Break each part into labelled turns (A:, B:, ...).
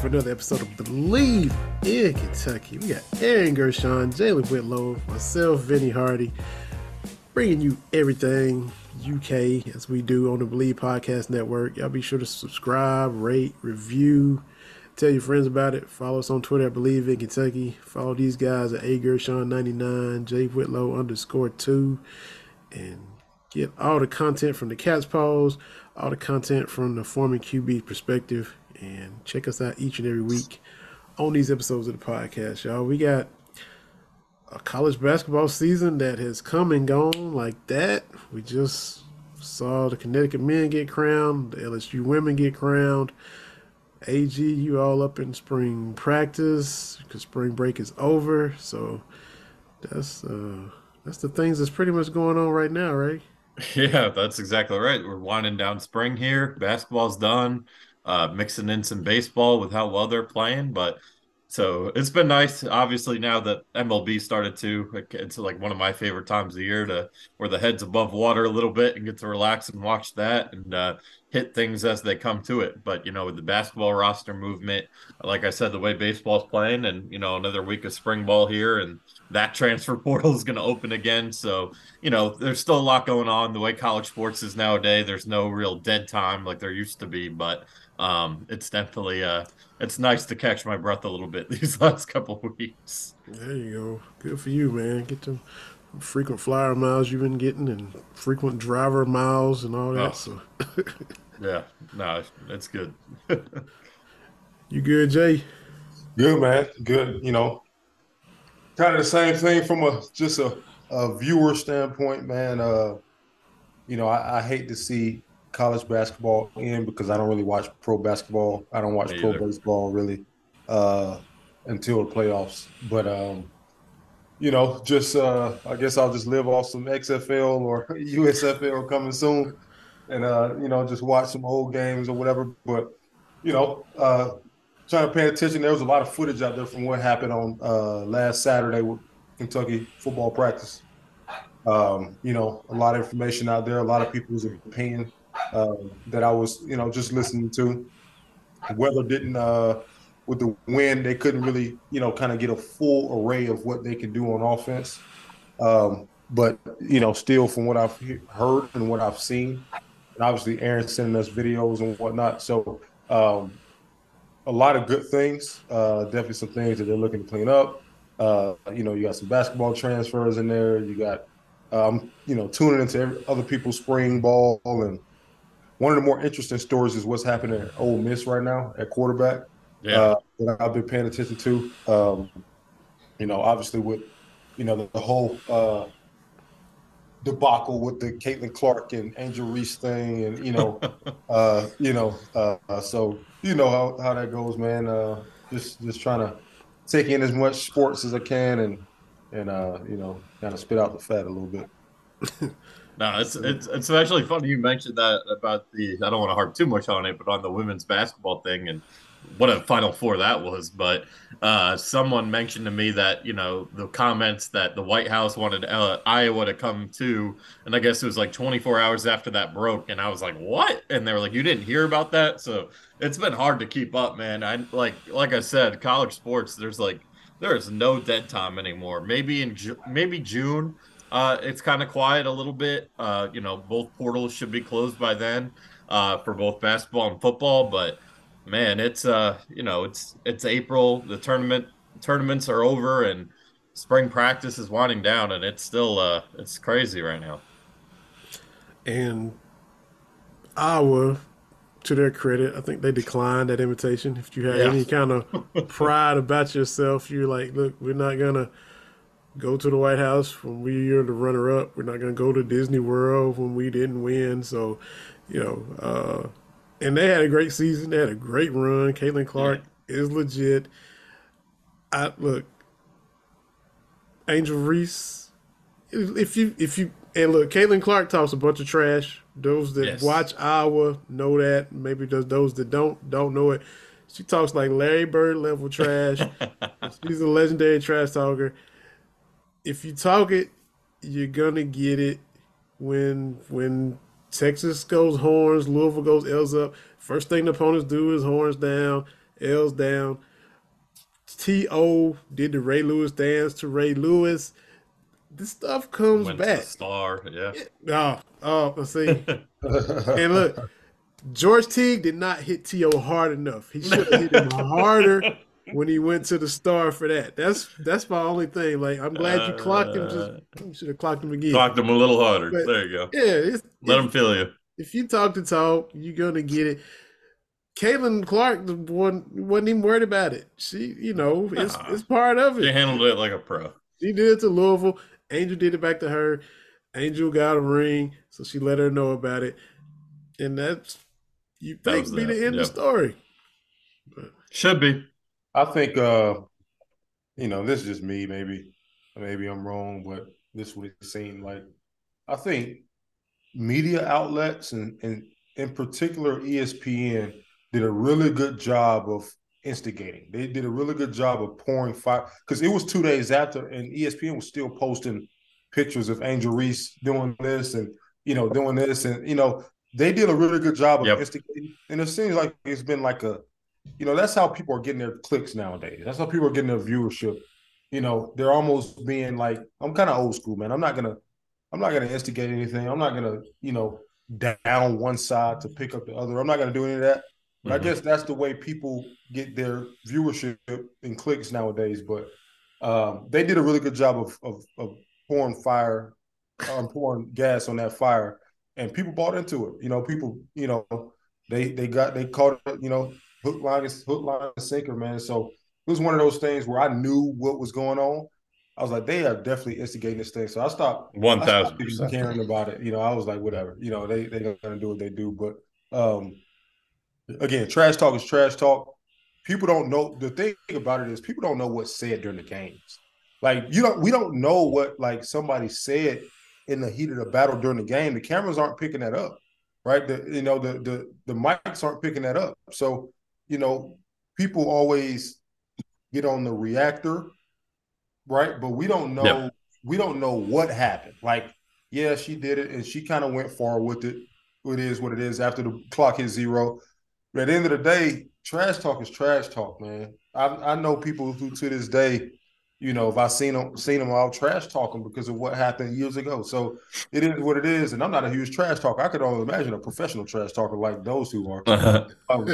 A: For another episode of Believe in Kentucky. We got Aaron Gershon, Jalen Whitlow, myself, Vinny Hardy, bringing you everything UK as we do on the Believe Podcast Network. Y'all be sure to subscribe, rate, review, tell your friends about it. Follow us on Twitter at Believe in Kentucky. Follow these guys at A Gershon99, J Whitlow underscore two, and get all the content from the Cats Pause, all the content from the former QB perspective and check us out each and every week on these episodes of the podcast, y'all. We got a college basketball season that has come and gone like that. We just saw the Connecticut men get crowned, the LSU women get crowned. AG, you all up in spring practice because spring break is over. So that's uh that's the things that's pretty much going on right now, right?
B: Yeah, that's exactly right. We're winding down spring here. Basketball's done uh, mixing in some baseball with how well they're playing. But so it's been nice. Obviously, now that MLB started to, it's like one of my favorite times of year to where the head's above water a little bit and get to relax and watch that and uh, hit things as they come to it. But you know, with the basketball roster movement, like I said, the way baseball's playing, and you know, another week of spring ball here, and that transfer portal is going to open again. So you know, there's still a lot going on. The way college sports is nowadays, there's no real dead time like there used to be, but um, it's definitely uh, it's nice to catch my breath a little bit these last couple of weeks.
A: There you go. Good for you, man. Get them frequent flyer miles you've been getting and frequent driver miles and all that. Oh. So
B: yeah, no, that's good.
A: you good, Jay?
C: Good, man. Good. You know, kind of the same thing from a just a, a viewer standpoint, man. Uh, you know, I, I hate to see college basketball in because I don't really watch pro basketball. I don't watch pro baseball really uh, until the playoffs. But um, you know, just uh, I guess I'll just live off some XFL or USFL coming soon, and uh, you know, just watch some old games or whatever. But you know, uh, trying to pay attention. There was a lot of footage out there from what happened on uh, last Saturday with Kentucky football practice. Um, you know, a lot of information out there, a lot of people's opinion uh, that I was, you know, just listening to. Weather didn't, uh, with the wind, they couldn't really, you know, kind of get a full array of what they could do on offense. Um, but you know, still from what I've heard and what I've seen, and obviously Aaron sending us videos and whatnot. So um, a lot of good things. Uh, definitely some things that they're looking to clean up. Uh, you know, you got some basketball transfers in there. You got, um, you know, tuning into other people's spring ball and one of the more interesting stories is what's happening at Ole Miss right now at quarterback. Yeah, uh, that I've been paying attention to. Um, you know, obviously with you know the, the whole uh, debacle with the Caitlin Clark and Angel Reese thing, and you know, uh, you know, uh, so you know how, how that goes, man. Uh, just just trying to take in as much sports as I can, and and uh, you know, kind of spit out the fat a little bit.
B: No, it's it's it's actually funny you mentioned that about the. I don't want to harp too much on it, but on the women's basketball thing and what a Final Four that was. But uh, someone mentioned to me that you know the comments that the White House wanted uh, Iowa to come to, and I guess it was like 24 hours after that broke, and I was like, what? And they were like, you didn't hear about that? So it's been hard to keep up, man. I like like I said, college sports. There's like there is no dead time anymore. Maybe in maybe June uh, it's kind of quiet a little bit. Uh, you know, both portals should be closed by then uh, for both basketball and football. But man, it's uh, you know, it's it's April. The tournament tournaments are over, and spring practice is winding down, and it's still uh, it's crazy right now.
A: And Iowa, to their credit, I think they declined that invitation. If you had yeah. any kind of pride about yourself, you're like, look, we're not gonna go to the White House when we are the runner up. We're not going to go to Disney World when we didn't win. So, you know, uh, and they had a great season. They had a great run. Caitlin Clark yeah. is legit. I look, Angel Reese. If you if you and look, Caitlin Clark talks a bunch of trash. Those that yes. watch Iowa know that. Maybe those those that don't don't know it. She talks like Larry Bird level trash. She's a legendary trash talker. If you talk it, you're gonna get it. When when Texas goes horns, Louisville goes L's up. First thing the opponents do is horns down, L's down. T.O. did the Ray Lewis dance to Ray Lewis. This stuff comes Went back.
B: star, yeah.
A: Oh, oh, let's see. and look, George Teague did not hit T.O. hard enough. He should have hit him harder when he went to the star for that. That's that's my only thing. Like, I'm glad you clocked him. Just uh, you should have clocked him again.
B: Clocked him a little harder. But, there you go.
A: Yeah, it's,
B: let him feel you.
A: If you talk to talk, you're gonna get it. Caitlin Clark the one wasn't even worried about it. She, you know, it's nah, it's part of it.
B: She handled it like a pro.
A: She did it to Louisville. Angel did it back to her. Angel got a ring, so she let her know about it, and that's you think that be the end yep. of the story.
B: But, Should be.
C: I think, uh you know, this is just me. Maybe, maybe I'm wrong, but this would seem like. I think media outlets and, and in particular ESPN did a really good job of instigating. They did a really good job of pouring fire because it was two days after, and ESPN was still posting pictures of Angel Reese doing this and you know doing this, and you know they did a really good job of yep. instigating. And it seems like it's been like a, you know, that's how people are getting their clicks nowadays. That's how people are getting their viewership. You know, they're almost being like, I'm kind of old school, man. I'm not gonna, I'm not gonna instigate anything. I'm not gonna, you know, down one side to pick up the other. I'm not gonna do any of that. But mm-hmm. I guess that's the way people get their viewership and clicks nowadays. But um, they did a really good job of of, of pouring fire, um, pouring gas on that fire, and people bought into it. You know, people, you know, they they got they caught it. You know, hook line hook line sinker, man. So it was one of those things where I knew what was going on. I was like, they are definitely instigating this thing. So I stopped
B: one thousand
C: caring about it. You know, I was like, whatever. You know, they they're gonna do what they do. But um again, trash talk is trash talk. People don't know the thing about it is people don't know what's said during the games. Like you don't we don't know what like somebody said in the heat of the battle during the game. The cameras aren't picking that up. Right. The you know, the the the mics aren't picking that up. So, you know, people always get on the reactor, right? But we don't know we don't know what happened. Like, yeah, she did it and she kind of went far with it. It is what it is after the clock hit zero. But at the end of the day, trash talk is trash talk, man. I, I know people who to this day, you know, if I seen them seen them all trash talking because of what happened years ago. So it is what it is, and I'm not a huge trash talker. I could only imagine a professional trash talker like those who are. um,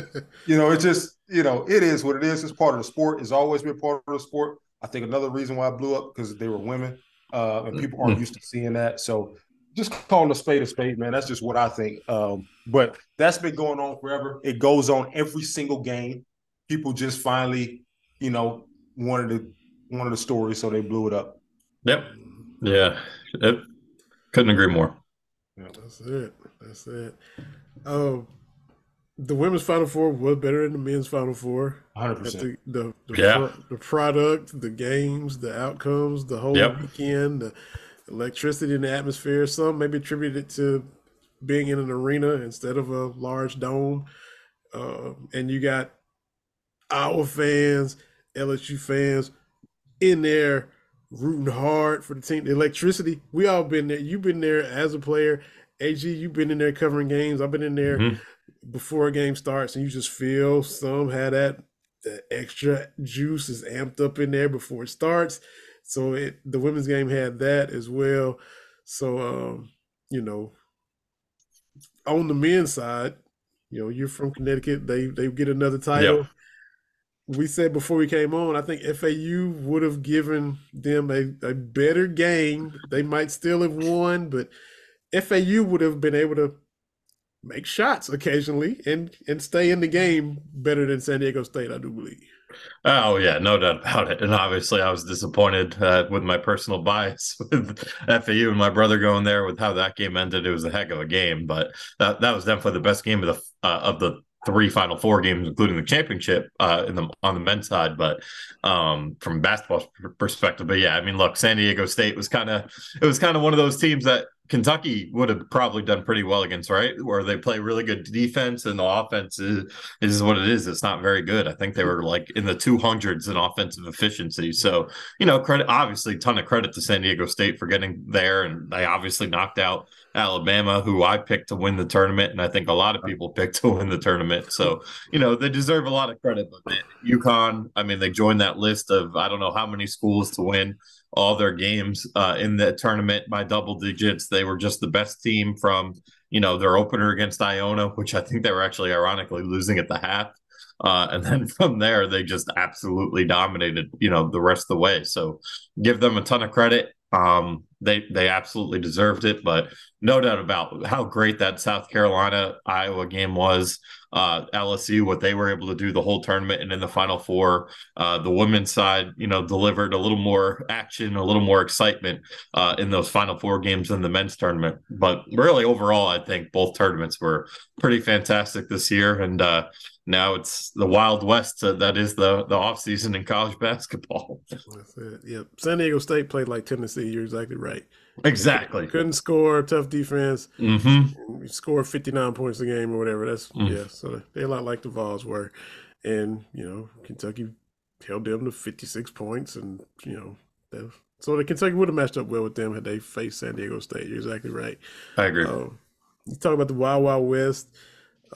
C: you know, it's just you know, it is what it is. It's part of the sport. It's always been part of the sport. I think another reason why I blew up because they were women, uh, and people aren't mm-hmm. used to seeing that. So just calling a spade a spade, man. That's just what I think. Um, but that's been going on forever. It goes on every single game. People just finally, you know, wanted to wanted the stories, so they blew it up.
B: Yep. Yeah. It, couldn't agree more.
A: Yeah, that's it. That's it. Um, the women's final four was better than the men's final four.
C: Hundred percent.
A: The the, yeah. the product, the games, the outcomes, the whole yep. weekend, the electricity in the atmosphere. Some maybe attributed it to being in an arena instead of a large dome. Uh, and you got our fans, LSU fans in there rooting hard for the team. The electricity, we all been there. You've been there as a player. AG, you've been in there covering games. I've been in there mm-hmm. before a game starts, and you just feel some had that the extra juice is amped up in there before it starts. So it the women's game had that as well. So um, you know, on the men's side, you know, you're from Connecticut. They they get another title. Yep. We said before we came on, I think FAU would have given them a, a better game. They might still have won, but FAU would have been able to make shots occasionally and and stay in the game better than San Diego State, I do believe.
B: Oh yeah, no doubt about it. And obviously, I was disappointed uh, with my personal bias with FAU and my brother going there with how that game ended. It was a heck of a game, but that, that was definitely the best game of the uh, of the three Final Four games, including the championship uh, in the on the men's side. But um, from basketball perspective, but yeah, I mean, look, San Diego State was kind of it was kind of one of those teams that Kentucky would have probably done pretty well against, right? Where they play really good defense and the offense is, is what it is. It's not very good. I think they were like in the 200s in offensive efficiency. So, you know, credit, obviously, ton of credit to San Diego State for getting there. And they obviously knocked out Alabama, who I picked to win the tournament. And I think a lot of people picked to win the tournament. So, you know, they deserve a lot of credit. But man, UConn, I mean, they joined that list of I don't know how many schools to win all their games uh, in the tournament by double digits. They were just the best team from you know their opener against Iona, which I think they were actually ironically losing at the half. Uh, and then from there, they just absolutely dominated, you know, the rest of the way. So give them a ton of credit. Um, they they absolutely deserved it, but no doubt about how great that South Carolina Iowa game was. Uh, LSU, what they were able to do the whole tournament and in the Final Four, uh, the women's side, you know, delivered a little more action, a little more excitement uh, in those Final Four games than the men's tournament. But really, overall, I think both tournaments were pretty fantastic this year, and uh, now it's the Wild West uh, that is the the off season in college basketball.
A: Yep. San Diego State played like Tennessee. You're exactly right.
B: Exactly.
A: Couldn't score, tough defense.
B: Mm-hmm.
A: Score 59 points a game or whatever. That's
B: Mm.
A: yeah. So they're a lot like the Vols were, and you know Kentucky held them to 56 points, and you know they- so the Kentucky would have matched up well with them had they faced San Diego State. You're exactly right.
B: I agree.
A: Um, you talk about the Wild Wild West.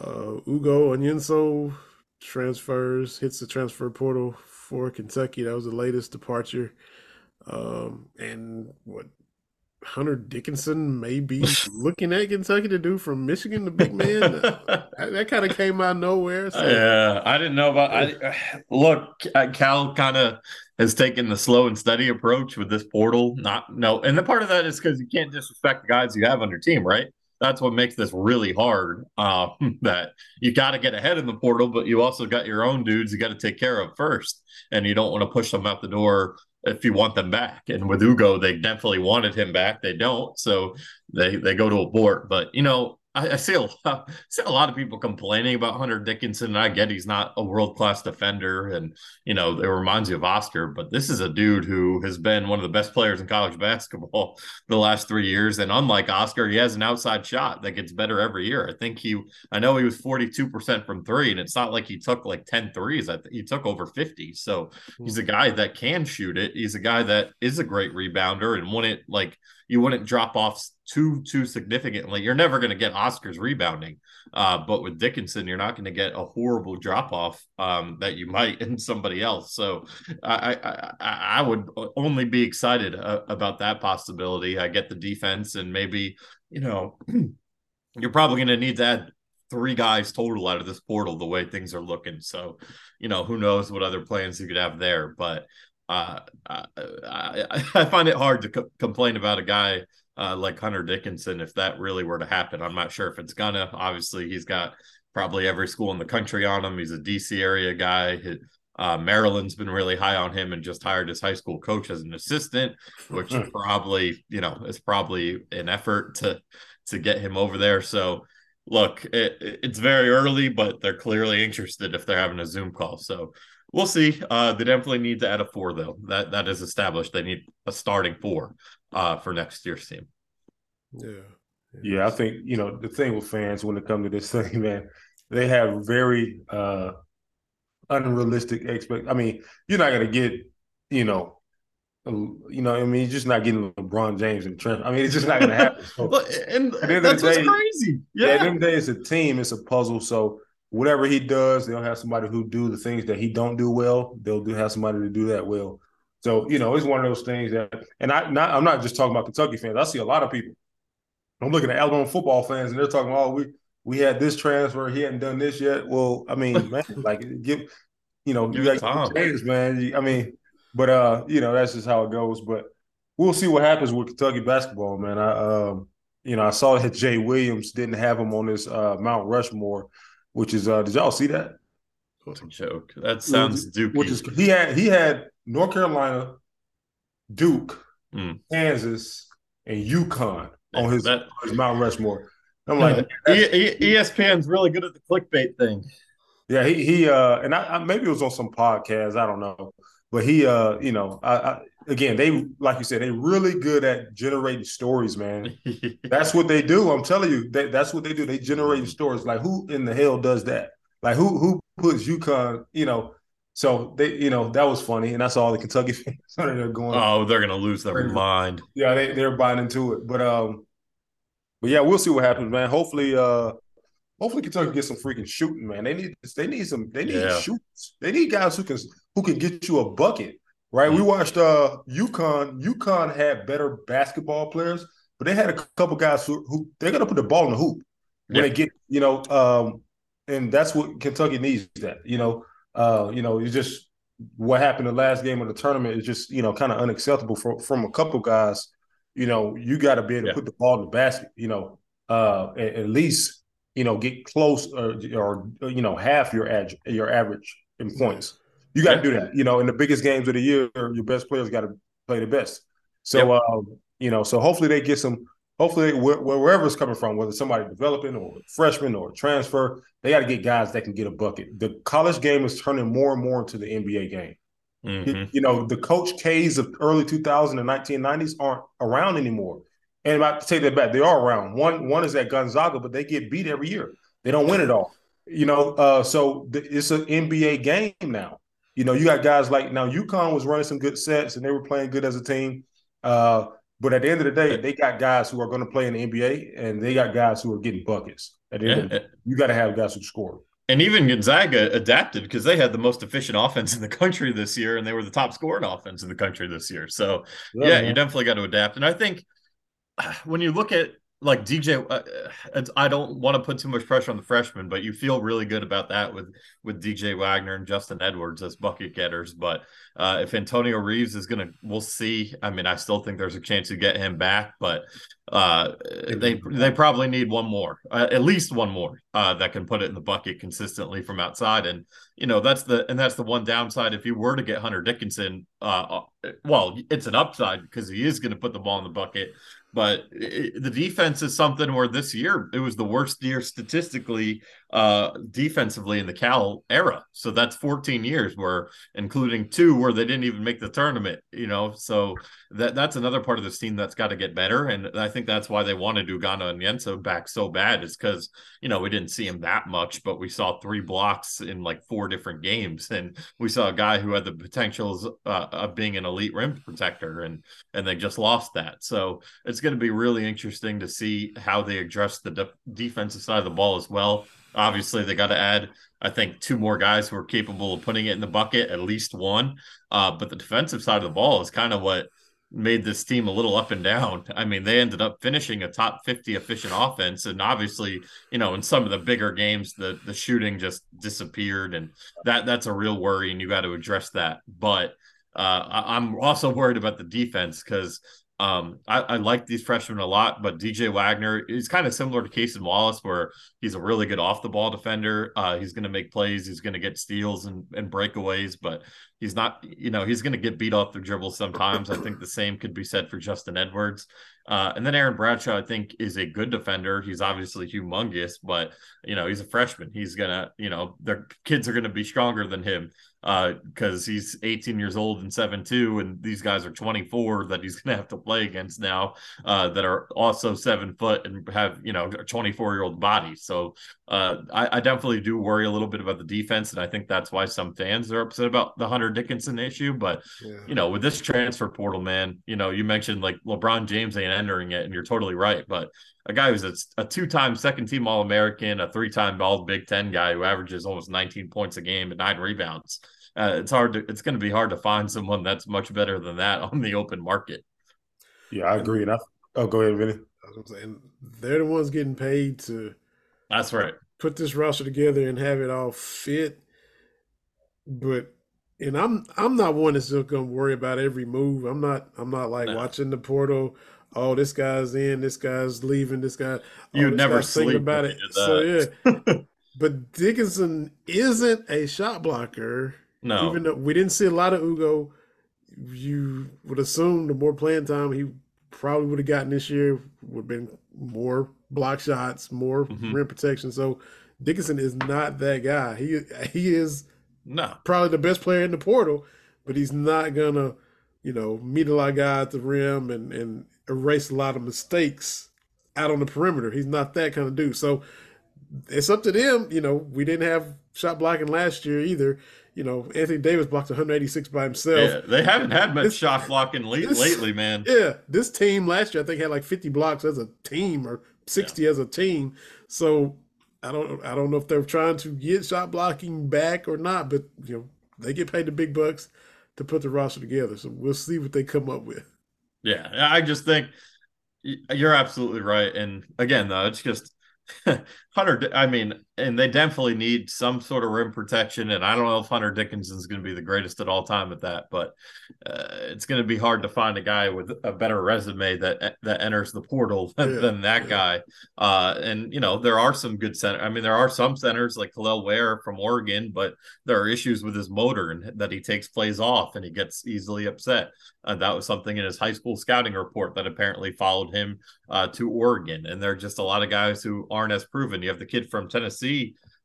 A: Uh, Ugo Onyenso transfers, hits the transfer portal for Kentucky. That was the latest departure. Um, and what Hunter Dickinson may be looking at Kentucky to do from Michigan, the big man. Uh, that that kind of came out of nowhere. So.
B: Yeah, I didn't know about. I look, uh, Cal kind of has taken the slow and steady approach with this portal. Not no, and the part of that is because you can't disrespect the guys you have on your team, right? That's what makes this really hard. Uh, that you got to get ahead in the portal, but you also got your own dudes you got to take care of first, and you don't want to push them out the door if you want them back. And with Ugo, they definitely wanted him back. They don't, so they they go to abort. But you know, I, I see a lot, see a lot of people complaining about Hunter Dickinson. And I get he's not a world class defender, and you know it reminds you of Oscar. But this is a dude who has been one of the best players in college basketball the last three years. And unlike Oscar, he has an outside shot that gets better every year. I think he, I know he was forty two percent from three, and it's not like he took like 10 threes. I th- he took over fifty. So he's a hmm. guy that can shoot it. He's a guy that is a great rebounder and wouldn't like you wouldn't drop off too too significantly. You're never going to get Oscars rebounding, uh, but with Dickinson, you're not going to get a horrible drop off um, that you might in somebody else. So I I, I, would only be excited uh, about that possibility. I get the defense and maybe you know you're probably going to need to add three guys total out of this portal the way things are looking. So, you know, who knows what other plans you could have there. But uh, I, I, I find it hard to co- complain about a guy uh, like Hunter Dickinson if that really were to happen. I'm not sure if it's gonna. Obviously, he's got probably every school in the country on him. He's a DC area guy. He- uh, Maryland's been really high on him and just hired his high school coach as an assistant, which probably you know is probably an effort to to get him over there. So look, it, it's very early, but they're clearly interested if they're having a Zoom call. So we'll see. Uh, they definitely need to add a four, though. That that is established. They need a starting four uh, for next year's team.
A: Yeah.
C: Yeah, I think you know the thing with fans when it comes to this thing, man, they have very uh unrealistic expect. I mean, you're not gonna get, you know, you know, I mean, you're just not getting LeBron James and Trent. I mean, it's just not gonna happen. So,
B: Well, and
C: At the end of
B: that's
C: the
B: what's
C: day-
B: crazy.
C: yeah, at the end of the day, it's a team, it's a puzzle. So whatever he does, they'll have somebody who do the things that he don't do well. They'll do have somebody to do that well. So you know, it's one of those things that, and I, not, I'm not just talking about Kentucky fans. I see a lot of people. I'm looking at Alabama football fans, and they're talking, "Oh, we we had this transfer, he hadn't done this yet." Well, I mean, man, like give, you know,
B: Give
C: you got. James, man. You- I mean, but uh, you know, that's just how it goes. But we'll see what happens with Kentucky basketball, man. I um, you know, I saw that Jay Williams didn't have him on his uh, Mount Rushmore, which is uh, did y'all see that?
B: What a joke. That sounds
C: Which, which is he had he had North Carolina, Duke,
B: Mm.
C: Kansas, and UConn on his,
B: That-
C: on his Mount Rushmore. I'm like,
B: E- E- ESPN's really good at the clickbait thing.
C: Yeah, he he uh and I, I maybe it was on some podcast, I don't know. But he uh, you know, I, I again, they like you said, they really good at generating stories, man. That's what they do. I'm telling you, that that's what they do. They generate stories. Like who in the hell does that? Like who who puts UConn, you know, so they, you know, that was funny, and that's all the Kentucky fans are there going.
B: oh, they're gonna lose their mind.
C: Yeah, they they're buying into it. But um, but yeah, we'll see what happens, man. Hopefully, uh, hopefully Kentucky gets some freaking shooting, man. They need they need some they need
B: Yeah.
C: shooters. They need guys who can who can get you a bucket. Right? We
B: Mm.
C: watched uh UConn. UConn had better basketball players, but they had a couple guys who, who they're gonna put the ball in the hoop when
B: Yeah.
C: they get, you know, um, and that's what Kentucky needs that, you know. Uh, you know, it's just what happened the last game of the tournament is just, you know, kind of unacceptable from from a couple guys. You know, you got to be able to
B: Yeah.
C: put the ball in the basket, you know, uh, at, at least, you know, get close or, or you know, half your ad, your average in points. You got to
B: Yeah.
C: do that. You know, in the biggest games of the year, your best players got to play the best. So,
B: Yep.
C: um, you know, so hopefully they get some. Hopefully, wh- wherever it's coming from, whether somebody developing or freshman or transfer, they got to get guys that can get a bucket. The college game is turning more and more into the NBA game.
B: Mhm.
C: You know, the Coach K's of early 2000 and 1990s aren't around anymore. And I take that back, they are around. One one is at Gonzaga, but they get beat every year. They don't win it all. You know, uh, so th- it's an NBA game now. You know, you got guys like now UConn was running some good sets and they were playing good as a team. Uh, but at the end of the day, they got guys who are going to play in the NBA and they got guys who are getting buckets. At the end of the
B: Yeah.
C: day, you got to have guys who score.
B: And even Gonzaga adapted because they had the most efficient offense in the country this year, and they were the top scoring offense in the country this year. So yeah,
C: man.
B: you definitely got to adapt. And I think when you look at like DJ, uh, it's, I don't want to put too much pressure on the freshmen, but you feel really good about that with with DJ Wagner and Justin Edwards as bucket getters. But uh, if Antonio Reeves is gonna, we'll see. I mean, I still think there's a chance to get him back, but uh, they they probably need one more, uh, at least one more uh, that can put it in the bucket consistently from outside. And you know that's the and that's the one downside. If you were to get Hunter Dickinson, uh, uh, well, it's an upside because he is going to put the ball in the bucket. But it, the defense is something where this year it was the worst year statistically uh defensively in the Cal era. So that's 14 years where including two where they didn't even make the tournament, you know. So that that's another part of this team that's got to get better. And I think that's why they wanted Ugonna Onyenso back so bad, is because you know we didn't see him that much, but we saw three blocks in like four different games, and we saw a guy who had the potentials uh, of being an elite rim protector, and and they just lost that. So it's going to be really interesting to see how they address the de- defensive side of the ball as well. Obviously, they got to add, I think, two more guys who are capable of putting it in the bucket, at least one. Uh, but the defensive side of the ball is kind of what made this team a little up and down. I mean, they ended up finishing a top 50 efficient offense. And obviously, you know, in some of the bigger games, the the shooting just disappeared. And that that's a real worry, and you got to address that. But uh, I'm also worried about the defense because um, I, I like these freshmen a lot, but DJ Wagner is kind of similar to Cason Wallace, where he's a really good off the ball defender. Uh, he's going to make plays, he's going to get steals and, and breakaways, but he's not, you know, he's going to get beat off the dribble sometimes. I think the same could be said for Justin Edwards. Uh, and then Aaron Bradshaw, I think, is a good defender. He's obviously humongous, but you know, he's a freshman. He's gonna, you know, their kids are gonna be stronger than him because uh, he's 18 years old and 7'2, and these guys are 24 that he's gonna have to play against now uh, that are also seven foot and have, you know, 24 year old bodies. So uh, I, I, definitely do worry a little bit about the defense, and I think that's why some fans are upset about the Hunter Dickinson issue. But
A: Yeah.
B: you know, with this transfer portal, man, you know, you mentioned like LeBron James ain't entering it, and you're totally right. But a guy who's a, a two-time second-team All-American, a three-time All Big Ten guy who averages almost 19 points a game and nine rebounds. Uh, it's hard to it's going to be hard to find someone that's much better than that on the open market.
C: Yeah, I agree. And I, oh, go ahead, Vinny.
A: That's what I'm saying. They're the ones getting paid to
B: That's right.
A: put this roster together and have it all fit. But and I'm I'm not one that's just gonna worry about every move. I'm not I'm not like
B: No.
A: watching the portal. Oh, this guy's in, this guy's leaving, this guy.
B: You
A: oh,
B: never sleep
A: about it. So yeah, but Dickinson isn't a shot blocker.
B: No,
A: Even though we didn't see a lot of Ugo, you would assume the more playing time he probably would have gotten this year would have been more block shots, more
B: Mhm.
A: rim protection. So Dickinson is not that guy. He he is
B: no.
A: probably the best player in the portal, but he's not gonna, you know, meet a lot of guys at the rim and and erase a lot of mistakes out on the perimeter. He's not that kind of dude. So it's up to them. You know, we didn't have shot blocking last year either. You know, Anthony Davis blocked 186 by himself.
B: Yeah, they haven't had much
A: This-
B: shot blocking late,
A: this-
B: lately, man.
A: Yeah, this team last year I think had like 50 blocks as a team or 60 as a team. So I don't I don't know if they're trying to get shot blocking back or not, but you know they get paid the big bucks to put the roster together. So we'll see what they come up with.
B: Yeah, I just think you're absolutely right. And again, though, it's just Hunter. I mean, and they definitely need some sort of rim protection. And I don't know if Hunter Dickinson is going to be the greatest at all time at that, but uh, it's going to be hard to find a guy with a better resume that that enters the portal than,
A: Yeah,
B: than that
A: yeah.
B: guy. Uh, and you know, there are some good center. I mean, there are some centers like Kel'el Ware from Oregon, but there are issues with his motor and that he takes plays off and he gets easily upset. Uh, that was something in his high school scouting report that apparently followed him uh, to Oregon. And there are just a lot of guys who aren't as proven. You have the kid from Tennessee.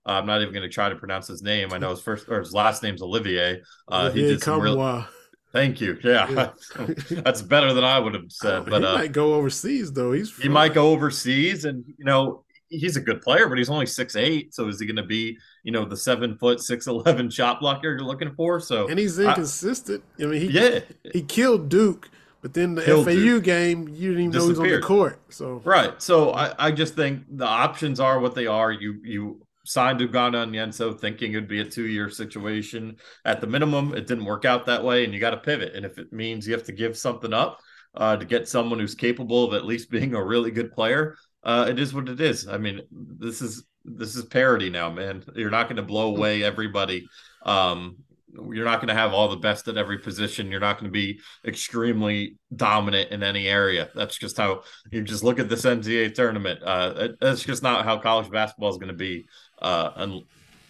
B: Uh, I'm not even going to try to pronounce his name. I know his first or his last name's Olivier. Uh, he did some real. Thank you. Yeah, that's better than I would have said. But
A: he
B: uh,
A: might go overseas though. He's
B: he might go overseas, and you know he's a good player, but he's only six eight. So is he going to be you know the seven foot six eleven shot blocker you're looking for? So
A: and he's
B: I-
A: inconsistent. I, mean, he
B: yeah,
A: he killed Duke, but then the FAU
B: Duke.
A: game, you didn't even know he was on the court. So
B: Right. So I, I just think the options are what they are. You you signed Ugonna Onyenso thinking it'd be a two year situation. At the minimum, it didn't work out that way, and you got to pivot. And if it means you have to give something up uh, to get someone who's capable of at least being a really good player, uh, it is what it is. I mean, this is this is parity now, man. You're not going to blow away everybody. Um, you're not going to have all the best at every position. You're not going to be extremely dominant in any area. That's just how you just look at this NCAA tournament. Uh, that's just not how college basketball is going to be uh, un-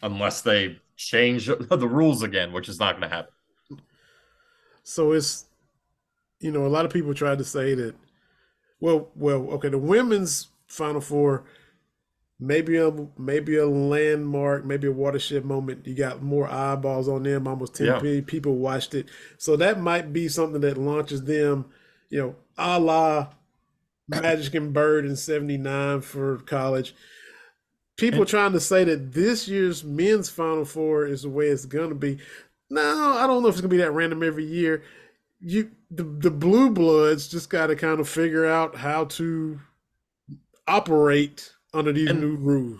B: unless they change the rules again, which is not going to happen.
A: So it's, you know, a lot of people tried to say that, well, well, okay, the women's Final Four, maybe a maybe a landmark, maybe a watershed moment. You got more eyeballs on them. Almost ten
B: Yeah.
A: million people watched it, so that might be something that launches them, you know, a la Magic and Bird in '79 for college. People
B: And-
A: trying to say that this year's men's Final Four is the way it's going to be. No, I don't know if it's going to be that random every year. You the the blue bloods just got to kind of figure out how to operate under these
B: And-
A: new rules.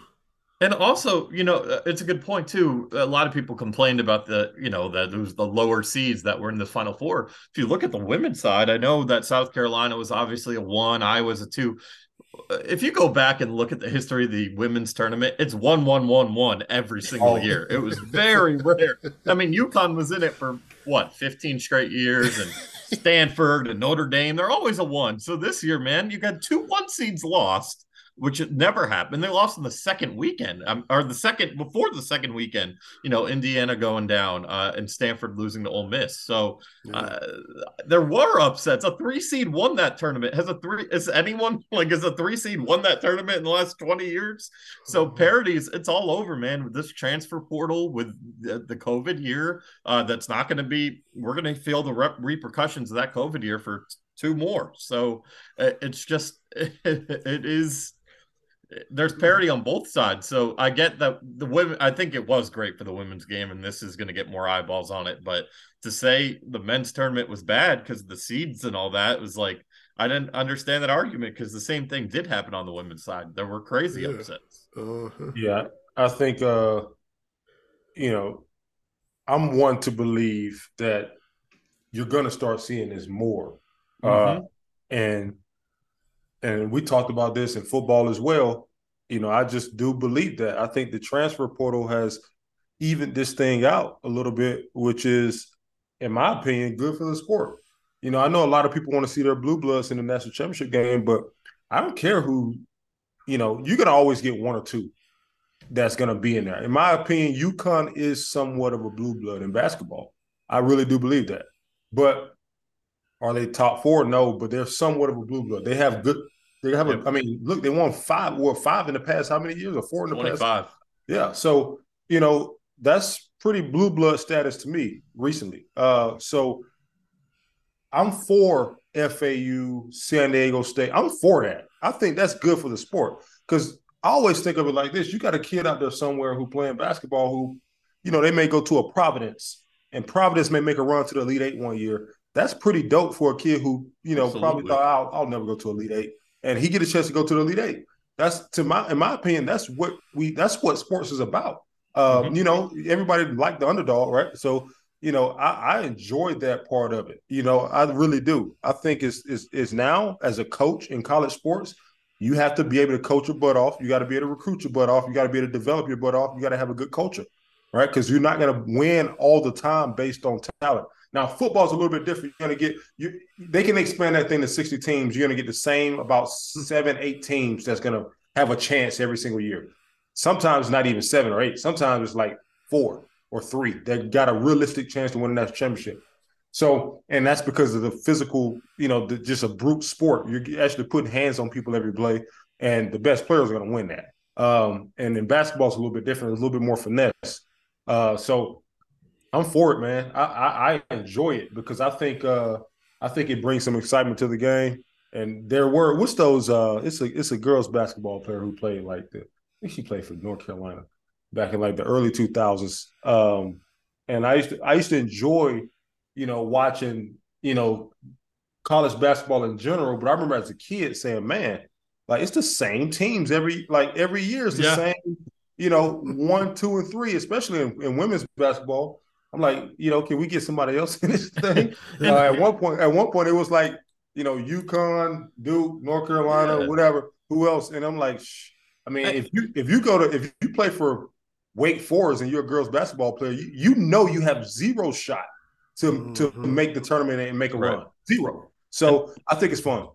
B: And also, you know, uh, it's a good point too. A lot of people complained about the, you know, that it was the lower seeds that were in the final four. If you look at the women's side, I know that South Carolina was obviously a one, I was a two. Uh, If you go back and look at the history of the women's tournament, it's one, one, one, one every single
C: Oh.
B: year. It was very rare. I mean, UConn was in it for what, 15 straight years, and Stanford and Notre Dame, they're always a one. So this year, man, you got two one seeds lost which it never happened. They lost in the second weekend, um, or the second before the second weekend. You know, Indiana going down uh, and Stanford losing to Ole Miss. So uh, there were upsets. A three seed won that tournament. Has a three? Is anyone like is a three seed won that tournament in the last twenty years? So parodies, it's all over, man. With this transfer portal, with the, the COVID year, uh, that's not going to be. We're going to feel the rep- repercussions of that COVID year for two more. So uh, it's just it is there's parity on both sides. So I get that the women I think it was great for the women's game and this is going to get more eyeballs on it, but to say the men's tournament was bad because the seeds and all that was like I didn't understand that argument because the same thing did happen on the women's side. There were crazy
A: Yeah.
B: upsets.
A: Uh-huh.
C: Yeah, I think uh, you know, I'm one to believe that you're going to start seeing this more, uh,
B: Mhm.
C: and and we talked about this in football as well. You know, I just do believe that. I think the transfer portal has evened this thing out a little bit, which is, in my opinion, good for the sport. You know, I know a lot of people want to see their blue bloods in the national championship game, but I don't care who. You know, you're gonna always get one or two that's gonna be in there. In my opinion, UConn is somewhat of a blue blood in basketball. I really do believe that. But are they top four? No, but they're somewhat of a blue blood. They have good. They have. A, I mean, look, they won five or five in the past. How many years? Or four in the 25. past? Yeah. So you know that's pretty blue blood status to me recently. Uh, so I'm for FAU, San Diego State. I'm for that. I think that's good for the sport because I always think of it like this: you got a kid out there somewhere who playing basketball who, you know, they may go to a Providence, and Providence may make a run to the Elite Eight one year. That's pretty dope for a kid who, you know, Absolutely. probably thought I'll, I'll never go to Elite Eight, and he get a chance to go to the Elite Eight. That's to my, in my opinion, that's what we, that's what sports is about. Um, mm-hmm. You know, everybody like the underdog, right? So you know, I, I enjoyed that part of it. You know, I really do. I think it's, it's, it's now as a coach in college sports, you have to be able to coach your butt off. You got to be able to recruit your butt off. You got to be able to develop your butt off. You got to have a good culture, right? Because you're not going to win all the time based on talent. Now, football's a little bit different. You're to get you. They can expand that thing to 60 teams. You're to get the same about seven, eight teams that's to have a chance every single year. Sometimes not even seven or eight. Sometimes it's like four or three that got a realistic chance to win a national championship. So, and that's because of the physical, you know, the, just a brute sport. You're actually putting hands on people every play, and the best players are going to win that. Um, and in basketball, it's a little bit different. It's a little bit more finesse. Uh, so, I'm for it, man. I, I, I enjoy it because I think uh, I think it brings some excitement to the game. And there were what's those? Uh, it's a it's a girls basketball player who played like the. I think she played for North Carolina back in like the early 2000s. Um, and I used to I used to enjoy, you know, watching, you know, college basketball in general. But I remember as a kid saying, man, like it's the same teams every like every year is the yeah. same, you know, one, two, and three, especially in, in, women's basketball. I'm like, you know, can we get somebody else in this thing? uh, at one point, at one point, it was like, you know, UConn, Duke, North Carolina, yeah. whatever. Who else? And I'm like, Shh. I mean, if you if you go to if you play for Wake Forest and you're a girls basketball player, you, you know you have zero shot to mm-hmm. to make the tournament and make a right. run. Zero. So I think it's fun.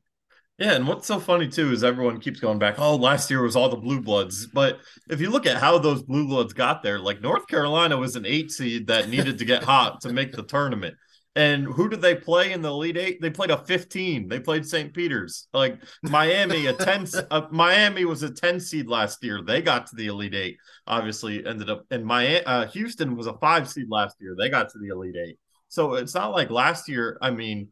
B: Yeah, and what's so funny too is everyone keeps going back. Oh, last year was all the blue bloods, but if you look at how those blue bloods got there, like North Carolina was an eight seed that needed to get hot to make the tournament. And who did they play in the Elite Eight? They played a 15. They played St. Peter's. Like Miami, a 10. uh, Miami was a 10 seed last year. They got to the Elite Eight. Obviously, ended up. And my uh, Houston was a five seed last year. They got to the Elite Eight. So it's not like last year. I mean,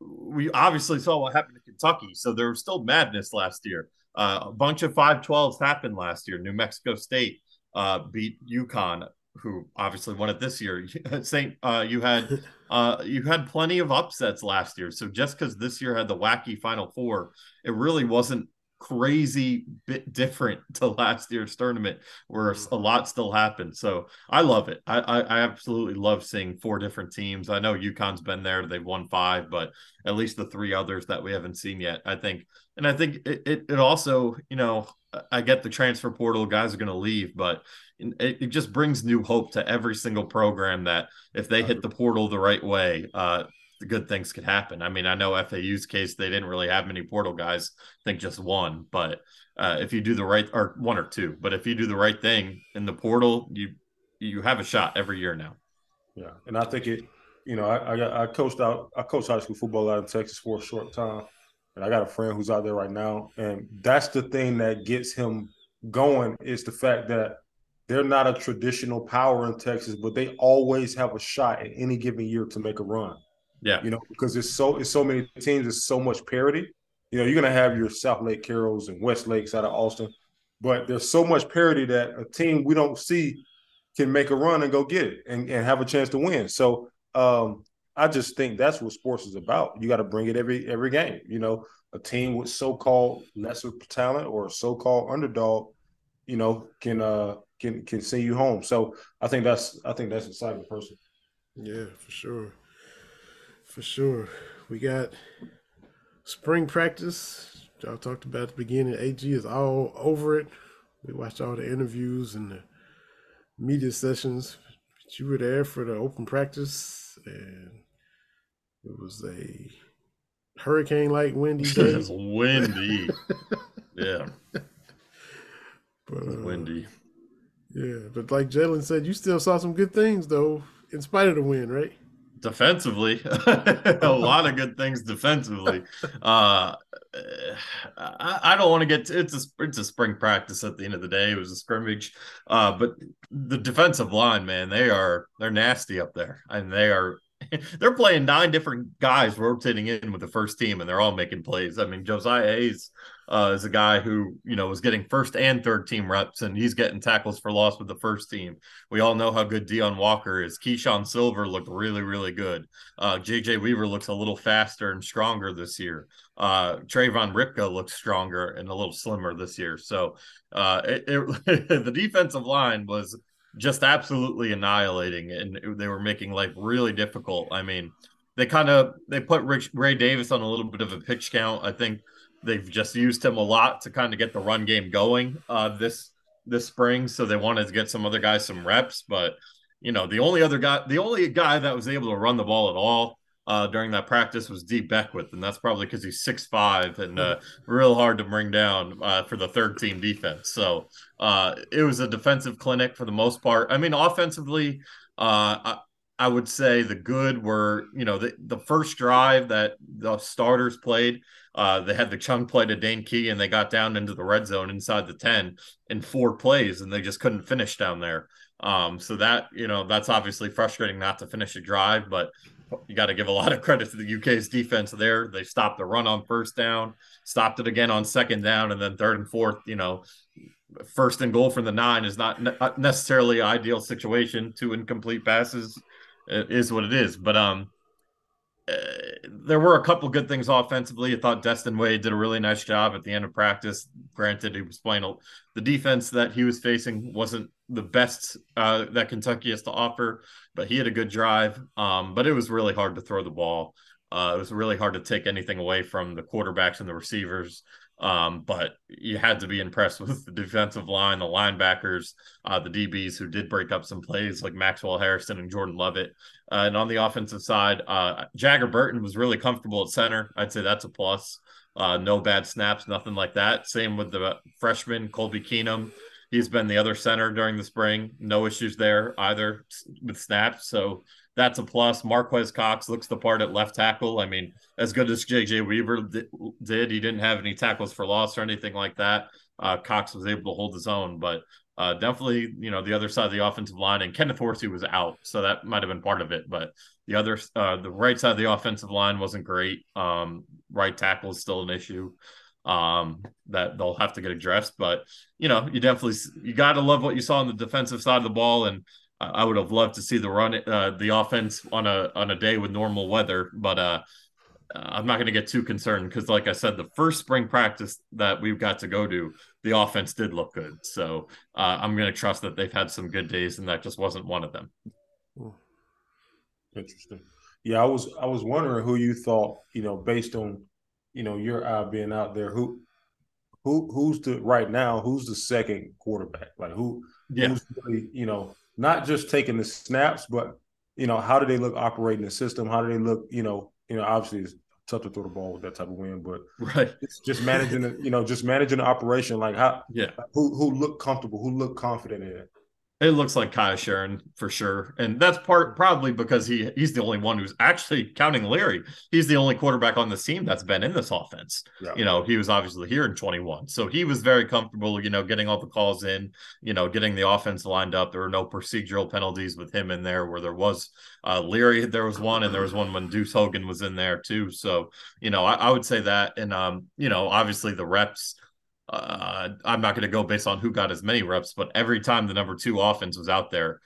B: we obviously saw what happened to Kentucky. So there was still madness last year. Uh, a bunch of 512s happened last year. New Mexico State uh, beat UConn who obviously won it this year. Saint, uh, you had uh, you had plenty of upsets last year. So just because this year had the wacky Final Four, it really wasn't crazy bit different to last year's tournament where a lot still happened. So I love it. I, I, I absolutely love seeing four different teams. I know UConn's been there; they've won five, but at least the three others that we haven't seen yet, I think. And I think it, it, it also, you know, I get the transfer portal guys are going to leave, but it, it, just brings new hope to every single program that if they hit the portal the right way, uh, good things could happen. I mean, I know FAU's case they didn't really have many portal guys. I think just one, but uh, if you do the right or one or two, but if you do the right thing in the portal, you you have a shot every year now.
C: Yeah, and I think it. You know, I I, got, I coached out. I coached high school football out in Texas for a short time and I got a friend who's out there right now, and that's the thing that gets him going is the fact that they're not a traditional power in Texas, but they always have a shot at any given year to make a run.
B: Yeah,
C: you know, because it's so it's so many teams, it's so much parity. You know, you're gonna have your Southlake Carrolls and West Lakes out of Austin, but there's so much parity that a team we don't see can make a run and go get it and, and have a chance to win. So um, I just think that's what sports is about. You got to bring it every every game. You know, a team with so-called lesser talent or so-called underdog, you know, can uh can can see you home. So I think that's I think that's exciting person.
A: Yeah, for sure. For sure. We got spring practice. Y'all talked about the beginning. AG is all over it. We watched all the interviews and the media sessions. But you were there for the open practice and It was a hurricane like windy day.
B: was windy. yeah,
A: but, uh,
B: windy.
A: Yeah, but like Jalen said, you still saw some good things though, in spite of the win, right?
B: Defensively. A lot of good things defensively. Uh i, I don't want to get it's a it's a spring practice at the end of the day. It was a scrimmage. Uh but the defensive line man they are they're nasty up there. And they are they're playing nine different guys rotating in with the first team and they're all making plays. I mean josiah hayes uh, is a guy who you know was getting first and third team reps, and he's getting tackles for loss with the first team. We all know how good Deone Walker is. Keeshawn Silver looked really, really good. Uh, JJ Weaver looks a little faster and stronger this year. Uh, Tre'vonn Rybka looks stronger and a little slimmer this year. So uh, it, it, the defensive line was just absolutely annihilating, and they were making life really difficult. I mean, they kind of they put Rich, Ray Davis on a little bit of a pitch count. I think They've just used him a lot to kind of get the run game going uh, this this spring. So they wanted to get some other guys some reps, but you know the only other guy, the only guy that was able to run the ball at all uh, during that practice was Dee Beckwith, and that's probably because he's six five and uh, real hard to bring down uh, for the third team defense. So uh, it was a defensive clinic for the most part. I mean, offensively, uh, I would say the good were you know the the first drive that the starters played uh, they had the chunk play to Dane Key, and they got down into the red zone inside the 10 in four plays, and they just couldn't finish down there. Um, so that, you know, that's obviously frustrating not to finish a drive, but you got to give a lot of credit to the UK's defense there. They stopped the run on first down, stopped it again on second down, and then third and fourth, you know, first and goal from the nine is not necessarily ideal situation. Two incomplete passes is what it is. But um, uh, there were a couple good things offensively. I thought Destin Wade did a really nice job at the end of practice. Granted, he was playing a, the defense that he was facing wasn't the best uh, that Kentucky has to offer, but he had a good drive. Um, but it was really hard to throw the ball. Uh, it was really hard to take anything away from the quarterbacks and the receivers. Um, but you had to be impressed with the defensive line, the linebackers, uh, the DBs who did break up some plays like Maxwell Hairston and Jordan Lovett. Uh, and on the offensive side, uh, Jager Burton was really comfortable at center. I'd say that's a plus. Uh, no bad snaps, nothing like that. Same with the freshman Colby Keenum. He's been the other center during the spring. No issues there either with snaps. So that's a plus. Marques Cox looks the part at left tackle. I mean, as good as JJ Weaver did, he didn't have any tackles for loss or anything like that. Uh, Cox was able to hold his own, but uh, definitely, you know, the other side of the offensive line and Kenneth Horsey was out, so that might have been part of it. But the other, uh, the right side of the offensive line wasn't great. Um, right tackle is still an issue um, that they'll have to get addressed. But you know, you definitely you got to love what you saw on the defensive side of the ball, and I would have loved to see the run, uh, the offense on a on a day with normal weather. But uh, I'm not going to get too concerned because, like I said, the first spring practice that we've got to go to, the offense did look good. So uh, I'm going to trust that they've had some good days, and that just wasn't one of them.
C: Interesting. Yeah, I was I was wondering who you thought, you know, based on, you know, your eye being out there, who who who's the right now, who's the second quarterback? Like who yeah. who's really, you know, not just taking the snaps, but you know, how do they look operating the system? How do they look, you know, you know, obviously it's tough to throw the ball with that type of wind, but
B: right,
C: it's just managing the, you know, just managing the operation. Like how,
B: yeah,
C: who who look comfortable, who look confident in it.
B: It looks like Kaiya Sheron for sure, and that's part probably because he he's the only one who's actually counting Leary. He's the only quarterback on this team that's been in this offense. Yeah. You know, he was obviously here in 21, so he was very comfortable. You know, getting all the calls in. You know, getting the offense lined up. There were no procedural penalties with him in there. Where there was uh, Leary, there was one, and there was one when Deuce Hogan was in there too. So you know, I, I would say that, and um, you know, obviously the reps uh, I'm not going to go based on who got as many reps, but every time the number two offense was out there,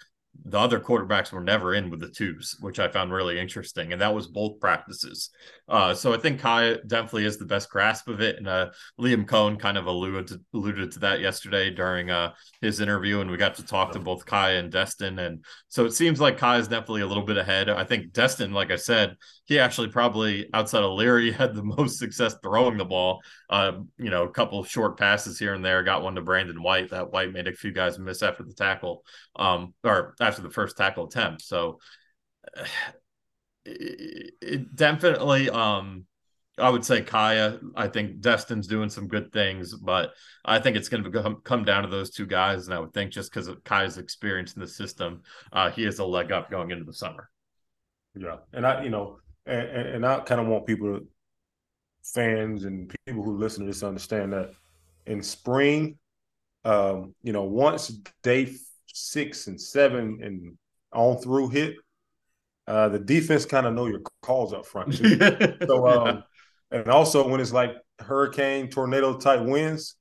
B: the other quarterbacks were never in with the twos, which I found really interesting. And that was both practices. Uh, so I think Kai definitely has the best grasp of it. And uh, Liam Coen kind of alluded to, alluded to that yesterday during uh, his interview. And we got to talk to both Kai and Destin. And so it seems like Kai is definitely a little bit ahead. I think Destin, like I said, he actually probably outside of Leary had the most success throwing the ball. Uh, you know, a couple of short passes here and there. Got one to Brandon White. That White made a few guys miss after the tackle, um, or after the first tackle attempt. So it, it definitely um I would say Kaiya. I think Destin's doing some good things, but I think it's going to come, down to those two guys. And I would think just because of Kaiya's experience in the system, uh, he has a leg up going into the summer.
C: Yeah, and I, you know, and, and I kind of want people, fans and people who listen to this, understand that in spring, um, you know, once day six and seven and on through hit, uh, the defense kind of know your calls up front. so, um, and also when it's like hurricane, tornado type winds,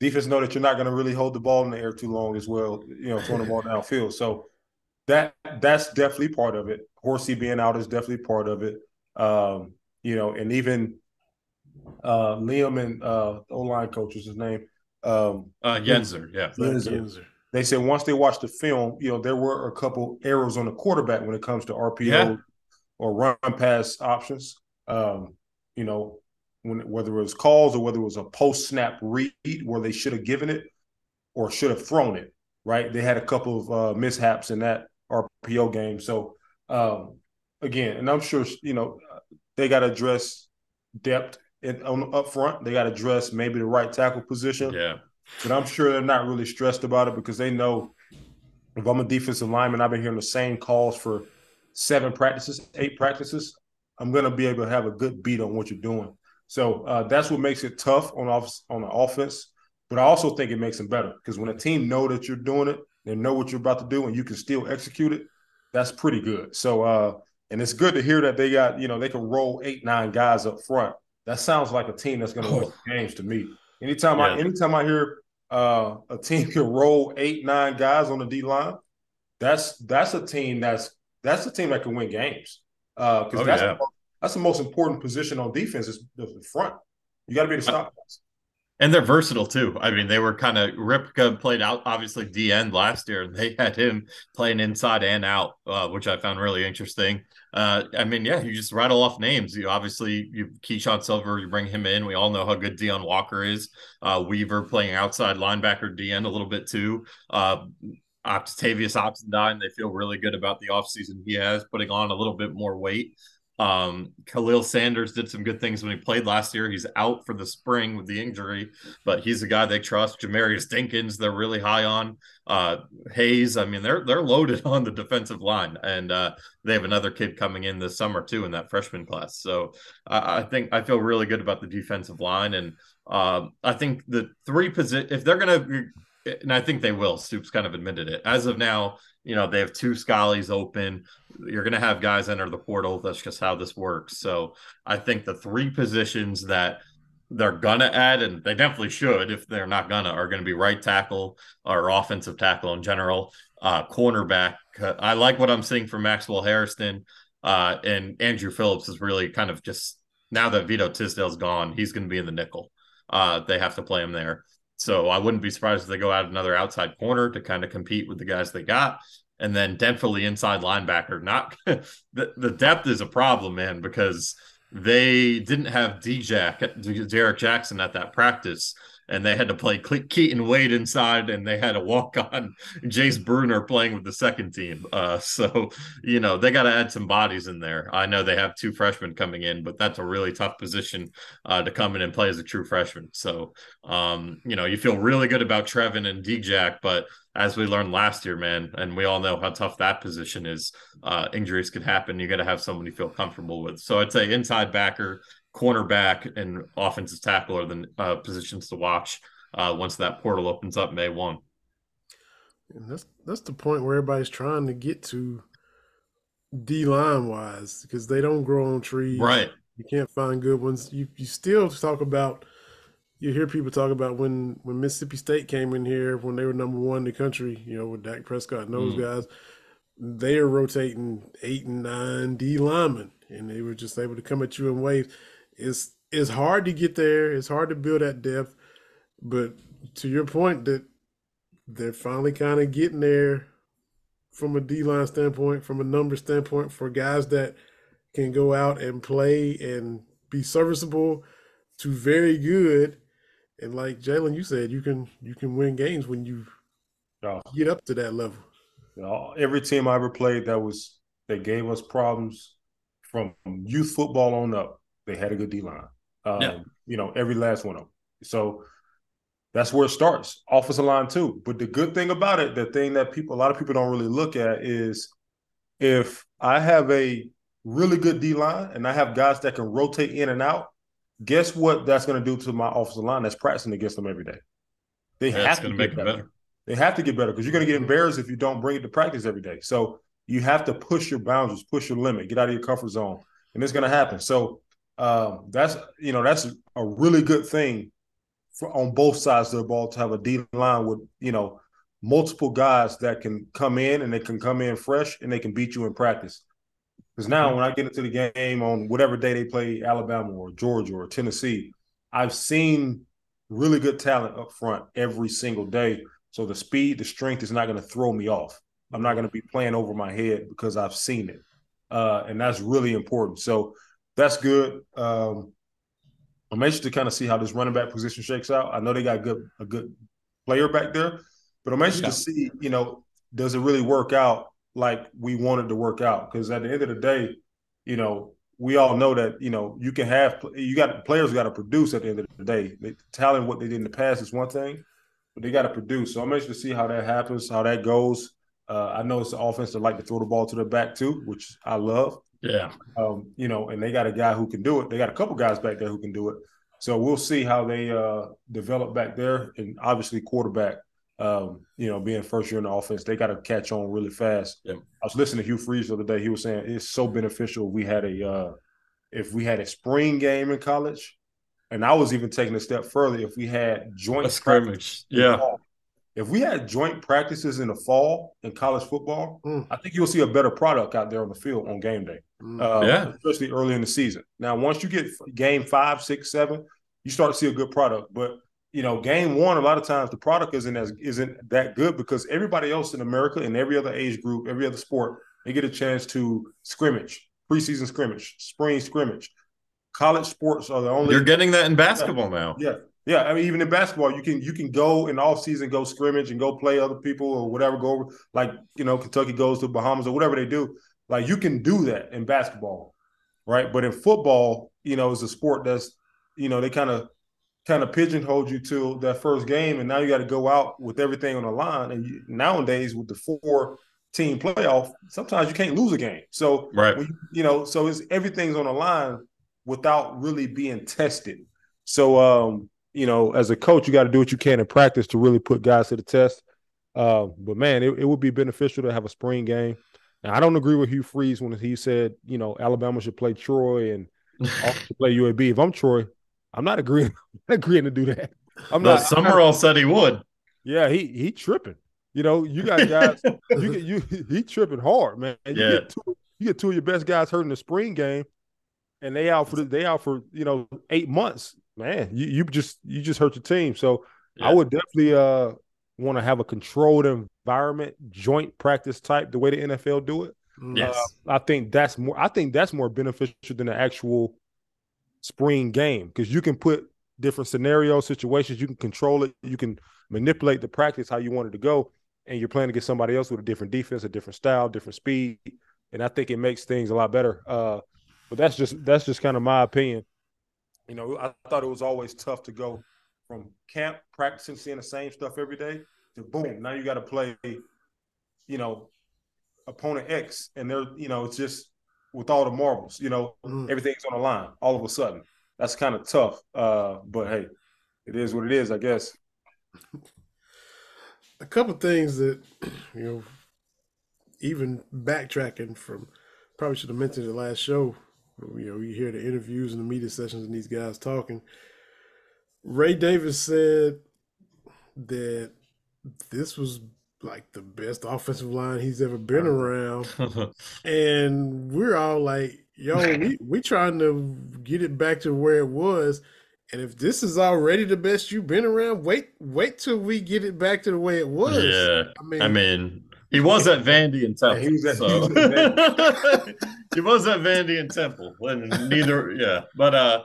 C: defense know that you're not going to really hold the ball in the air too long as well. You know, throwing the ball downfield. So that that's definitely part of it. Horsey being out is definitely part of it. Um, you know, and even uh, Liam and uh, O line coach is his name. Um,
B: uh, Yenser, yeah,
A: Yenser. Yenser.
C: They said once they watched the film, you know, there were a couple errors on the quarterback when it comes to RPO yeah. or run pass options. Um, you know, when, whether it was calls or whether it was a post snap read where they should have given it or should have thrown it. Right? They had a couple of uh, mishaps in that RPO game. So um, again, and I'm sure you know they got to address depth in, on up front. They got to address maybe the right tackle position.
B: Yeah.
C: But I'm sure they're not really stressed about it because they know if I'm a defensive lineman, I've been hearing the same calls for seven practices, eight practices. I'm going to be able to have a good beat on what you're doing. So uh, that's what makes it tough on off, on the offense. But I also think it makes them better because when a team know that you're doing it, they know what you're about to do, and you can still execute it. That's pretty good. So, uh, and it's good to hear that they got you know they can roll eight nine guys up front. That sounds like a team that's going to win games to me. Anytime yeah. I anytime I hear uh, a team can roll eight nine guys on the D line, that's that's a team that's that's a team that can win games because uh, oh, that's yeah. that's the most important position on defense is the front. You got to be the stop guys.
B: And they're versatile too. I mean, they were kind of Rybka played out obviously D end last year, and they had him playing inside and out, uh, which I found really interesting. Uh, I mean, yeah, you just rattle off names. You obviously you Keeshawn Silver, you bring him in. We all know how good Deone Walker is. Uh, Weaver playing outside linebacker D end a little bit too. Uh, Octavius Oxendine, they feel really good about the offseason he has, putting on a little bit more weight. Um, Khalil Saunders did some good things when he played last year. He's out for the spring with the injury, but he's a guy they trust. Jamarius Dinkins, they're really high on. Uh, Hayes, I mean, they're they're loaded on the defensive line, and uh, they have another kid coming in this summer too in that freshman class. So I I think I feel really good about the defensive line, and uh, I think the three position if they're gonna, and I think they will. Stoops kind of admitted it as of now you know they have two Scullies open. You're going to have guys enter the portal. That's just how this works. So I think the three positions that they're gonna add, and they definitely should, if they're not gonna, are going to be right tackle or offensive tackle in general, uh, cornerback. I like what I'm seeing from Maxwell Hairston uh, and Andrew Phillips is really kind of just now that Vito Tisdale's gone, he's going to be in the nickel. Uh, they have to play him there. So I wouldn't be surprised if they go out another outside corner to kind of compete with the guys they got. And then definitely inside linebacker. Not the, the depth is a problem, man, because they didn't have DJ D'Eryk Jackson at that practice and they had to play Keaton Wade inside, and they had to walk on Jace Bruner playing with the second team. Uh, so you know they got to add some bodies in there. I know they have two freshmen coming in, but that's a really tough position uh, to come in and play as a true freshman. So um, you know you feel really good about Trevin and DJ, but as we learned last year, man, and we all know how tough that position is. Uh, injuries can happen. You got to have someone you feel comfortable with. So I'd say inside backer, cornerback and offensive tackle are the uh, positions to watch uh, once that portal opens up May one.
A: And that's that's the point where everybody's trying to get to D line wise because they don't grow on trees.
B: Right.
A: You can't find good ones. You you still talk about you hear people talk about when when Mississippi State came in here when they were number one in the country, you know, with Dak Prescott and those mm. guys, they are rotating eight and nine D linemen, and they were just able to come at you in waves it's it's hard to get there. It's hard to build that depth, but to your point, that they're finally kind of getting there from a D line standpoint, from a number standpoint, for guys that can go out and play and be serviceable to very good. And like Jalen, you said, you can you can win games when you oh. get up to that level.
C: You know, every team I ever played that was that gave us problems from youth football on up, they had a good D line. Um, yeah. You know, every last one of them. So that's where it starts. Offensive line too. But the good thing about it, the thing that people, a lot of people don't really look at is if I have a really good D line and I have guys that can rotate in and out, guess what that's going to do to my offensive line that's practicing against them every day? They yeah, have to make better. better. They have to get better because you're going to get embarrassed if you don't bring it to practice every day. So you have to push your boundaries, push your limit, get out of your comfort zone, and it's going to happen. So um, that's you know that's a really good thing for, on both sides of the ball to have a D line with you know multiple guys that can come in and they can come in fresh and they can beat you in practice. Because now when I get into the game on whatever day they play Alabama or Georgia or Tennessee, I've seen really good talent up front every single day. So the speed, the strength is not going to throw me off. I'm not going to be playing over my head because I've seen it, uh, and that's really important. So that's good. Um, I'm anxious to kind of see how this running back position shakes out. I know they got good a good player back there, but I'm anxious yeah. to see, you know, does it really work out like we wanted to work out? Because at the end of the day, you know, we all know that you know you can have you got players got to produce at the end of the day. Talent what they did in the past is one thing, but they got to produce. So I'm anxious to see how that happens, how that goes. Uh, I know it's the offense that like to throw the ball to the back too, which I love.
B: Yeah.
C: Um, you know, and they got a guy who can do it. They got a couple guys back there who can do it. So we'll see how they uh, develop back there. And obviously, quarterback, um, you know, being first year in the offense, they got to catch on really fast. Yeah. I was listening to Hugh Freeze the other day. He was saying it's so beneficial. If we had a uh, if we had a spring game in college, and I was even taking a step further. If we had joint
B: scrimmage, yeah,
C: if we had joint practices in the fall in college football, mm. I think you'll see a better product out there on the field on game day.
B: Mm. Uh, yeah,
C: especially early in the season. Now, once you get game five, six, seven, you start to see a good product. But you know, game one, a lot of times the product isn't as isn't that good because everybody else in America and every other age group, every other sport, they get a chance to scrimmage, preseason scrimmage, spring scrimmage. College sports are the only.
B: You're getting that in basketball yeah, now.
C: Yeah, yeah, I mean, even in basketball, you can you can go in off season, go scrimmage and go play other people or whatever. Go like you know, Kentucky goes to Bahamas or whatever they do. Like you can do that in basketball, right? But in football, you know, it's a sport that's you know they kind of kind of pigeonholed you to that first game, and now you got to go out with everything on the line. And you, nowadays, with the four team playoff, sometimes you can't lose a game. So
B: right,
C: you, you know, so it's everything's on the line without really being tested. So um you know, as a coach, you got to do what you can in practice to really put guys to the test. Uh, but man, it, it, would be beneficial to have a spring game. And I don't agree with Hugh Freeze when he said, you know, Alabama should play Troy and should play UAB. If I'm Troy, I'm not agreeing. I'm not agreeing to do that. I'm
B: not. Sumrall said he would.
C: Yeah, he he tripping. You know, you got guys. you get you he tripping hard, man. You
B: yeah.
C: Get two, you get two of your best guys hurt in the spring game, and they out for the, they out for you know eight months man, you, you just you just hurt your team. So yeah. I would definitely uh want to have a controlled environment, joint practice type, the way the NFL do it.
B: Mm. Yes,
C: uh, I think that's more. I think that's more beneficial than the actual spring game because you can put different scenario situations. You can control it. You can manipulate the practice how you want it to go, and you're playing against somebody else with a different defense, a different style, different speed, and I think it makes things a lot better. Uh, but that's just that's just kind of my opinion you know, I thought it was always tough to go from camp practicing, seeing the same stuff every day to boom. Now you got to play, you know, opponent X, and they're, you know, it's just with all the marbles, you know, mm. everything's on the line all of a sudden. That's kind of tough. Uh, but hey, it is what it is, I guess.
A: A couple things that, you know, even backtracking from probably should have mentioned the last show you know, you hear the interviews and the media sessions and these guys talking. Ray Davis said that this was like the best offensive line he's ever been uh-huh. around. and we're all like, yo, we, we trying to get it back to where it was. And if this is already the best you've been around, wait, wait till we get it back to the way it was.
B: Yeah. I mean, I mean he was at Vandy and Temple. Yeah, he was at, so. he, was at he was at Vandy and Temple. When neither, yeah, but uh,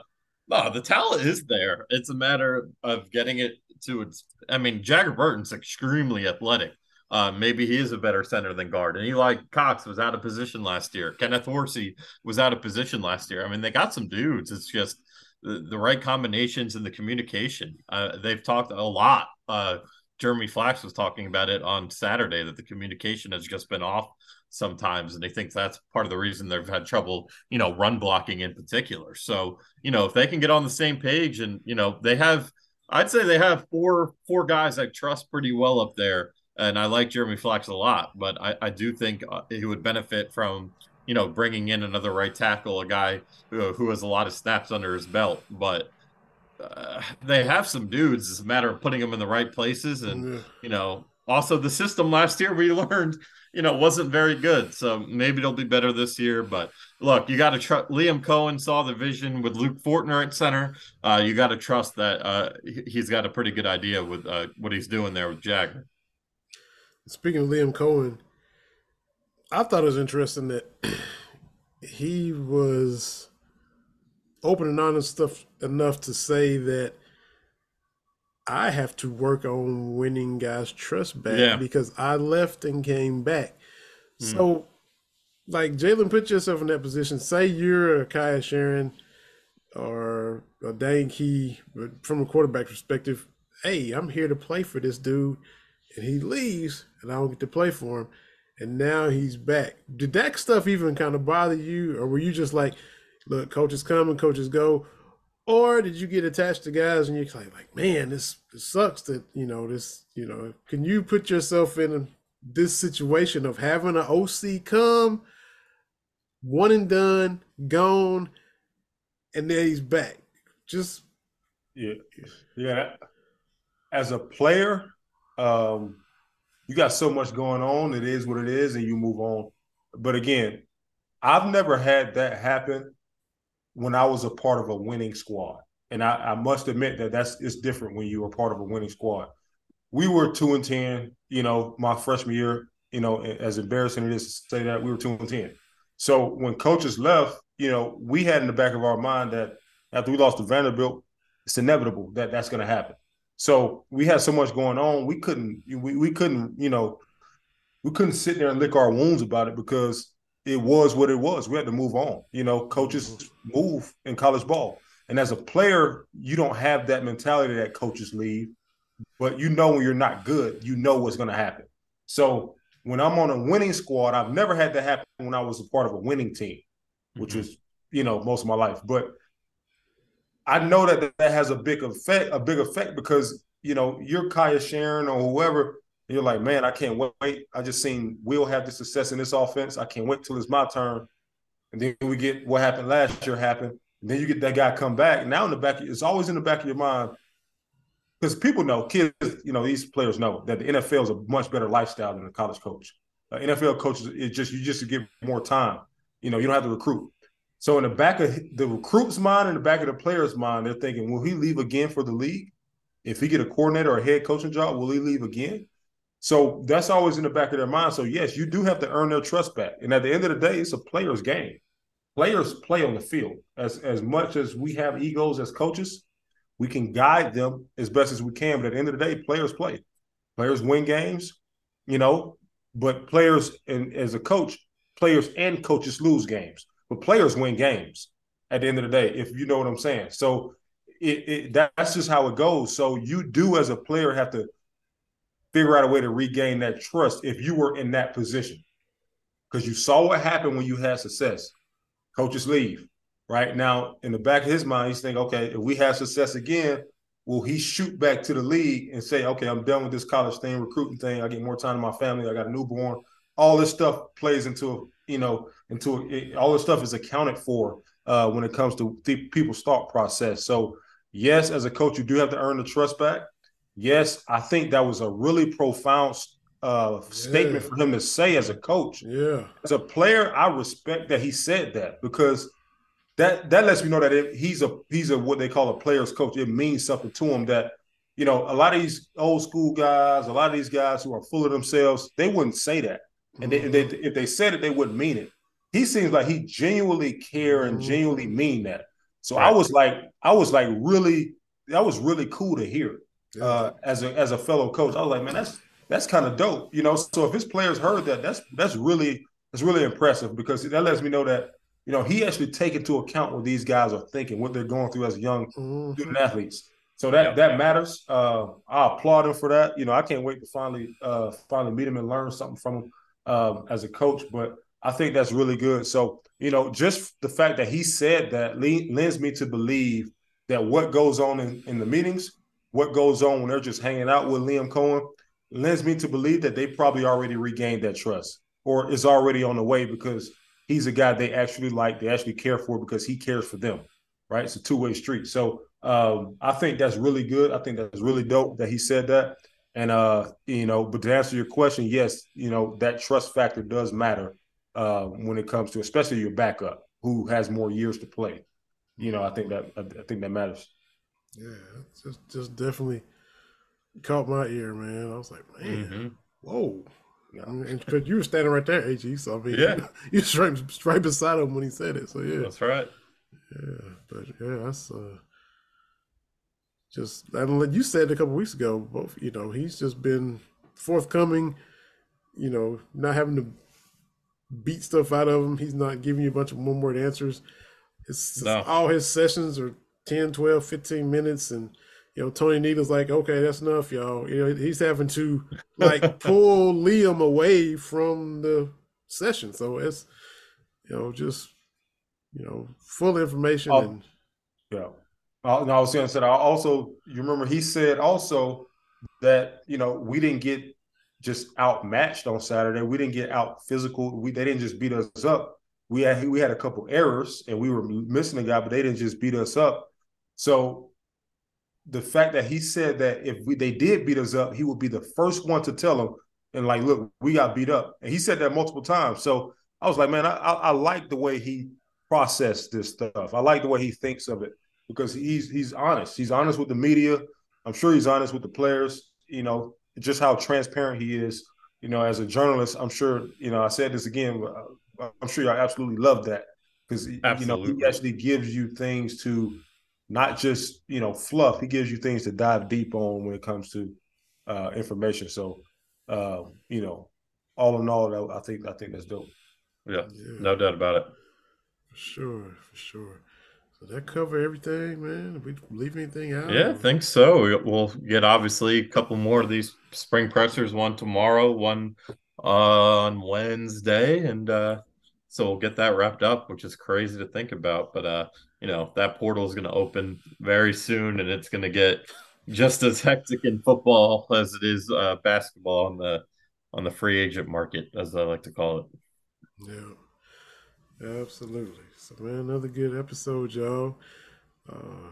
B: no, the talent is there. It's a matter of getting it to its. I mean, Jager Burton's extremely athletic. uh, maybe he is a better center than guard. And Eli Cox was out of position last year. Kenneth Horsey was out of position last year. I mean, they got some dudes. It's just the, the right combinations and the communication. Uh, they've talked a lot. Uh, Jeremy Flax was talking about it on Saturday that the communication has just been off sometimes, and they think that's part of the reason they've had trouble, you know, run blocking in particular. So, you know, if they can get on the same page, and you know, they have, I'd say they have four four guys I trust pretty well up there and I like Jeremy Flax a lot, but I, I do think uh, he would benefit from you know bringing in another right tackle, a guy who, who has a lot of snaps under his belt. But uh, they have some dudes. It's a matter of putting them in the right places, and you know also the system last year we learned you know wasn't very good. So maybe it'll be better this year. But look, you got to trust. Liam Coen saw the vision with Luke Fortner at center. Uh, you got to trust that uh, he's got a pretty good idea with uh, what he's doing there with Jager.
A: Speaking of Liam Coen, I thought it was interesting that he was open and honest stuff enough to say that I have to work on winning guys' trust back yeah. because I left and came back. Mm. So, like Jalen, put yourself in that position. Say you're a Kaiya Sheron or a Dane Key, but from a quarterback perspective, hey, I'm here to play for this dude and he leaves, and I don't get to play for him. And now he's back. Did that stuff even kind of bother you, or were you just like, look, coaches come and coaches go? Or did you get attached to guys and you're like, like, man, this, this sucks that, you know, this, you know, can you put yourself in this situation of having an OC come, one and done, gone, and then he's back? Just
C: yeah, yeah. As a player, um, you got so much going on. It is what it is, and you move on. But again, I've never had that happen when I was a part of a winning squad, and I, I must admit that that's it's different when you are part of a winning squad. We were two and ten, you know, my freshman year. You know, as embarrassing it is to say that we were two and ten. So when coaches left, you know, we had in the back of our mind that after we lost to Vanderbilt, it's inevitable that that's going to happen. So we had so much going on, we couldn't we, we couldn't, you know, we couldn't sit there and lick our wounds about it because it was what it was. We had to move on. You know, coaches move in college ball. And as a player, you don't have that mentality that coaches leave, but you know when you're not good, you know what's going to happen. So when I'm on a winning squad, I've never had that happen when I was a part of a winning team, which mm-hmm. was, you know, most of my life. But I know that that has a big effect, a big effect because you know you're Kaiya Sheron or whoever. You're like, man, I can't wait. I just seen Will have the success in this offense. I can't wait till it's my turn. And then we get what happened last year happen. And then you get that guy come back. Now in the back, it's always in the back of your mind because people know, kids, you know, these players know that the NFL is a much better lifestyle than a college coach. Uh, NFL coaches, it just you just get more time. You know, you don't have to recruit. So in the back of the recruit's mind and the back of the player's mind, they're thinking, will he leave again for the league? If he get a coordinator or a head coaching job, will he leave again? So that's always in the back of their mind. So yes, you do have to earn their trust back. And at the end of the day, it's a player's game. Players play on the field. As as much as we have egos as coaches, we can guide them as best as we can. But at the end of the day, players play. Players win games, you know, but players and as a coach, players and coaches lose games but players win games at the end of the day, if you know what I'm saying. So it, it, that's just how it goes. So you do as a player have to figure out a way to regain that trust if you were in that position. Because you saw what happened when you had success. Coaches leave. Right now, in the back of his mind, he's thinking, okay, if we have success again, will he shoot back to the league and say, okay, I'm done with this college thing, recruiting thing. I get more time to my family. I got a newborn. All this stuff plays into you know, into it, all this stuff is accounted for uh, when it comes to the people's thought process. So, yes, as a coach, you do have to earn the trust back. Yes, I think that was a really profound uh, yeah. statement for him to say as a coach.
A: Yeah,
C: as a player, I respect that he said that because that that lets me know that it, he's a he's a what they call a player's coach. It means something to him that you know a lot of these old school guys, a lot of these guys who are full of themselves, they wouldn't say that and they, they, if they said it, they wouldn't mean it. He seems like he genuinely care and genuinely mean that. So. I was like, I was like really, that was really cool to hear uh, as a as a fellow coach. I was like, man, that's that's kind of dope, you know. So if his players heard that, that's that's really that's really impressive because that lets me know that you know he actually take into account what these guys are thinking, what they're going through as young mm-hmm. student athletes. So that yeah. that matters. Uh, I applaud him for that. You know, I can't wait to finally uh, finally meet him and learn something from him um, as a coach. But I think that's really good. So you know, just the fact that he said that lends me to believe that what goes on in, in the meetings, what goes on when they're just hanging out with Liam Coen lends me to believe that they probably already regained that trust or is already on the way because he's a guy they actually like, they actually care for because he cares for them. Right. It's a two way street. So um, I think that's really good. I think that's really dope that he said that. And uh, you know, but to answer your question, yes, you know, that trust factor does matter uh when it comes to especially your backup who has more years to play. You know, I think that I think that matters.
A: Yeah, just just definitely caught my ear, man. I was like, man, mm-hmm. whoa. Because you were standing right there, AG. So I mean, yeah, you, straight right beside him when he said it. So yeah,
B: that's right.
A: Yeah, but yeah, that's uh, just and you said a couple weeks ago. Both, you know, he's just been forthcoming. You know, not having to beat stuff out of him. He's not giving you a bunch of one word answers. It's no. all his sessions are 10, 12, 15 minutes, and you know, Tony Neely's like, okay, that's enough, y'all. You know, he's having to like pull Liam away from the session. So it's, you know, just, you know, full information. Oh, and,
C: yeah. Uh, no, I was going to say, I also, you remember he said also that, you know, we didn't get just outmatched on Saturday. We didn't get out physical. We, they didn't just beat us up. We had, we had a couple errors and we were missing a guy, but they didn't just beat us up. So the fact that he said that if we they did beat us up, he would be the first one to tell them and like, look, we got beat up. And he said that multiple times. So I was like, man, I, I, I like the way he processed this stuff. I like the way he thinks of it because he's he's honest. He's honest with the media. I'm sure he's honest with the players. You know, just how transparent he is. You know, as a journalist, I'm sure. You know, I said this again. Uh, I'm sure I absolutely love that because you know he actually gives you things to not just you know fluff. He gives you things to dive deep on when it comes to uh, information. So uh, you know, all in all, I think I think that's dope.
B: Yeah, yeah, no doubt about it.
A: For sure, for sure. So that cover everything, man. Did we leave anything out?
B: Yeah, I think so. We'll get obviously a couple more of these spring pressers. One tomorrow, one on Wednesday, and uh, so we'll get that wrapped up, which is crazy to think about. But uh, you know, that portal is going to open very soon, and it's going to get just as hectic in football as it is uh, basketball on the on the free agent market, as I like to call it.
A: Yeah, absolutely. So, man, another good episode, y'all. Uh,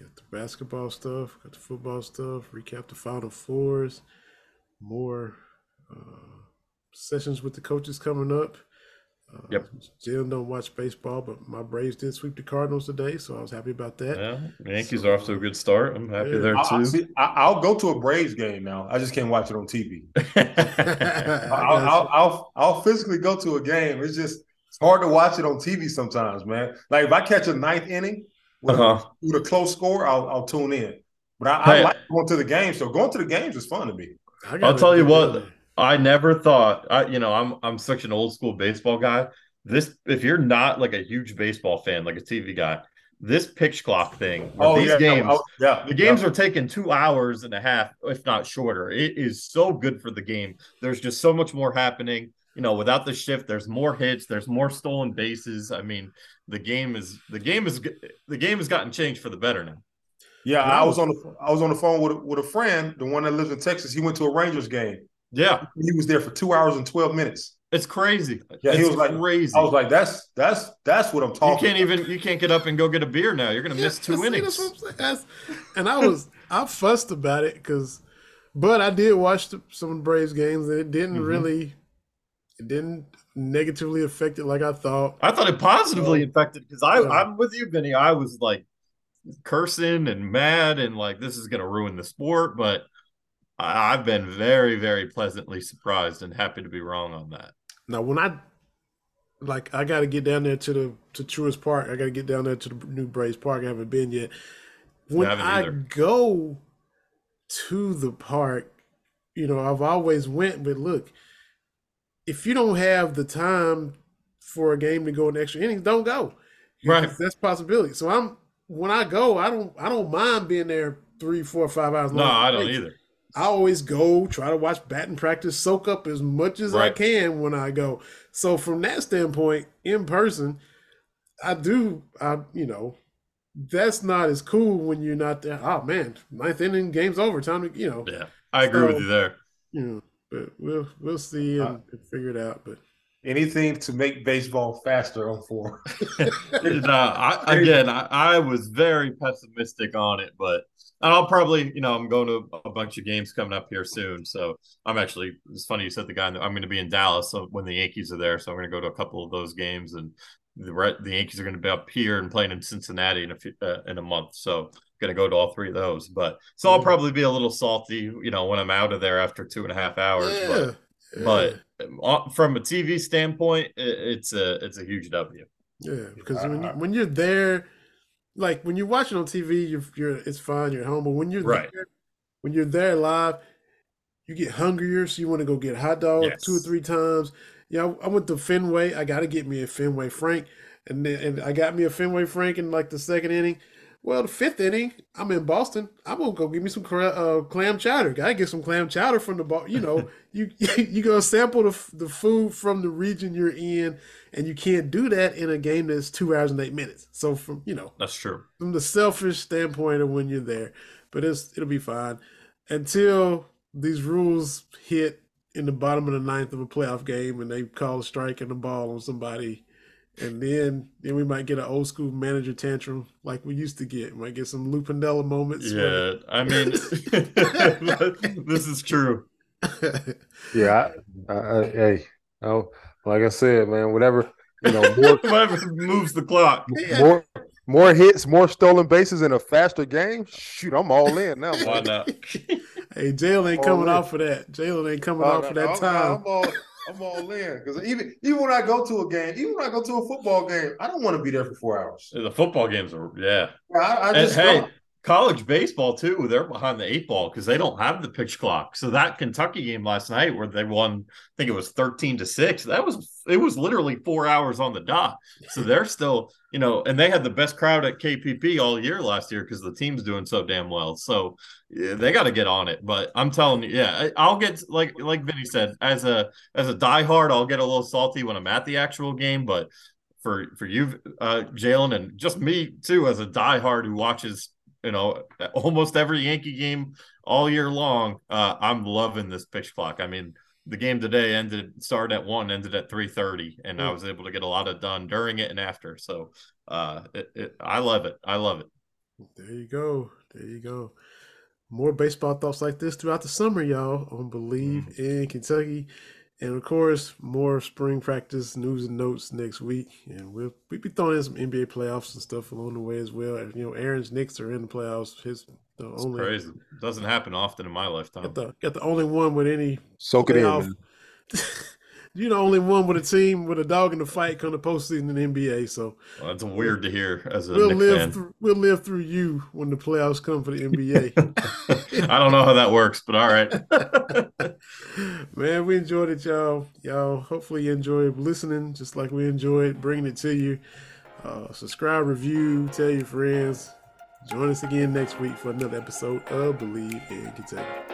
A: got the basketball stuff, got the football stuff, recap the Final Fours, more uh, sessions with the coaches coming up. Uh,
B: yep.
A: Jim don't watch baseball, but my Braves did sweep the Cardinals today, so I was happy about that.
B: Yeah, Yankees so, are off to a good start. I'm happy yeah. there too.
C: I'll, I'll, go to a Braves game now. I just can't watch it on TV. I'll, I'll, I'll, I'll physically go to a game. It's just it's hard to watch it on TV sometimes, man. Like if I catch a ninth inning with, uh-huh. a, with a close score, I'll, I'll tune in. But I, I like going to the game, so going to the games is fun to me.
B: I'll tell you what. I never thought I you know I'm I'm such an old school baseball guy. This if you're not like a huge baseball fan, like a TV guy, this pitch clock thing. Oh, these yeah, games, oh, yeah, the games yeah. are taking two hours and a half, if not shorter. It is so good for the game. There's just so much more happening. You know, without the shift, there's more hits, there's more stolen bases. I mean, the game is the game is the game has gotten changed for the better now.
C: Yeah, I was on the I was on the phone with with a friend, the one that lives in Texas. He went to a Rangers game
B: yeah,
C: he was there for two hours and twelve minutes.
B: It's crazy.
C: Yeah,
B: it's
C: he was like
B: crazy.
C: I was like, that's that's that's what I'm talking.
B: You can't about. even you can't get up and go get a beer now. You're gonna yeah, miss two see, innings.
A: That's, and I was I fussed about it because, but I did watch the, some of the Braves games and it didn't mm-hmm. really, it didn't negatively affect it like I thought.
B: I thought it positively so, affected because I yeah. I'm with you, Vinny. I was like cursing and mad and like this is gonna ruin the sport, but I've been very, very pleasantly surprised and happy to be wrong on that.
A: Now, when I like, I got to get down there to the to Truist Park. I got to get down there to the new Braves Park. I haven't been yet. When I, I go to the park, you know, I've always went, but look, if you don't have the time for a game to go in extra innings, don't go.
B: Right.
A: That's possibility. So I'm when I go, I don't I don't mind being there three, four, five hours.
B: No,
A: long.
B: I don't either.
A: I always go try to watch batting practice, soak up as much as I can when I go. So from that standpoint, in person, I do I you know, that's not as cool when you're not there. Oh man, ninth inning, game's over. Time to you know,
B: Yeah, I agree with you there.
A: you know. But we'll we'll see and,
C: Uh,
A: and figure it out. But
C: Anything to make baseball faster on four.
B: no, I, again, I, I was very pessimistic on it, but and I'll probably, you know, I'm going to a bunch of games coming up here soon. So I'm actually, it's funny you said the guy, I'm going to be in Dallas so when the Yankees are there. So I'm going to go to a couple of those games, and the Red- the Yankees are going to be up here and playing in Cincinnati in a few, uh, in a month. So going to go to all three of those. But so I'll probably be a little salty, you know, when I'm out of there after two and a half hours. But
A: yeah,
B: but uh, from a TV standpoint, it's a it's a huge W.
A: Yeah, because when you, when you're there, like when you're watching on TV, you're, you're it's fine, you're at home. But when you're
B: Right.
A: there, when you're there live, you get hungrier, so you want to go get hot dogs
B: Yes.
A: two or three times. You know, I went to Fenway. I got to get me a Fenway Frank, and then and I got me a Fenway Frank in like the second inning. Well, the fifth inning, I'm in Boston. I'm gonna go give me some uh, clam chowder. Gotta get some clam chowder from the ball. You know, you you gonna sample the the food from the region you're in, and you can't do that in a game that's two hours and eight minutes. So from you know
B: That's true.
A: from the selfish standpoint of when you're there, but it's it'll be fine until these rules hit in the bottom of the ninth of a playoff game and they call a strike and the ball on somebody. And then, then we might get an old school manager tantrum like we used to get. We might get some Lou Piniella moments. where-
B: Yeah, I mean, this is true.
D: Yeah, I, I, I, hey, oh, like I said, man, whatever, you know, more,
B: Whoever moves the clock.
D: more, more hits, more stolen bases in a faster game. Shoot, I'm all in now.
B: Why not?
A: Hey, Jalen ain't
D: All
A: coming
D: in.
A: off for that. Jalen ain't coming
C: Oh,
A: off
C: no,
A: of that
C: I'm,
A: time.
C: I'm all, I'm all in because even even when I go to a game, even when I go to a football game, I don't want to be there for four hours.
B: The football games are yeah.
C: I, I just
B: hey,
C: don't.
B: College baseball too. They're behind the eight ball because they don't have the pitch clock. So that Kentucky game last night where they won, I think it was thirteen to six. That was it was literally four hours on the dot. So they're still, you know, and they had the best crowd at KPP all year last year because the team's doing so damn well. So yeah, they got to get on it. But I'm telling you, yeah, I'll get like like Vinny said, as a as a diehard, I'll get a little salty when I'm at the actual game, but. For, for you, uh, Jalen, and just me too, as a diehard who watches you know, almost every Yankee game all year long. Uh, I'm loving this pitch clock. I mean, the game today ended started at one, ended at three thirty, and I
A: Mm.
B: was able to get a lot of done during it and after. So, uh, it, it, I love it. I love it.
A: There you go. There you go. More baseball thoughts like this throughout the summer, y'all, on Bleav in Kentucky. And of course, more spring practice news and notes next week. And we'll we'll be throwing in some NBA playoffs and stuff along the way as well. You know, Aaron's Knicks are in the playoffs. His the
B: It's
A: only
B: crazy. Doesn't happen often in my lifetime.
A: got the got the only one with any
D: Soak it in,
A: You're the only one with a team with a dog in the fight come the postseason in the NBA. So
B: Well, that's weird to hear as a
A: we'll
B: Knicks
A: live
B: fan.
A: through we'll live through you when the playoffs come for the NBA.
B: I don't know how that works, but all right.
A: Man, we enjoyed it, y'all. Y'all, hopefully you enjoyed listening, just like we enjoyed bringing it to you. Uh, subscribe, review, tell your friends. Join us again next week for another episode of Bleav in Kentucky.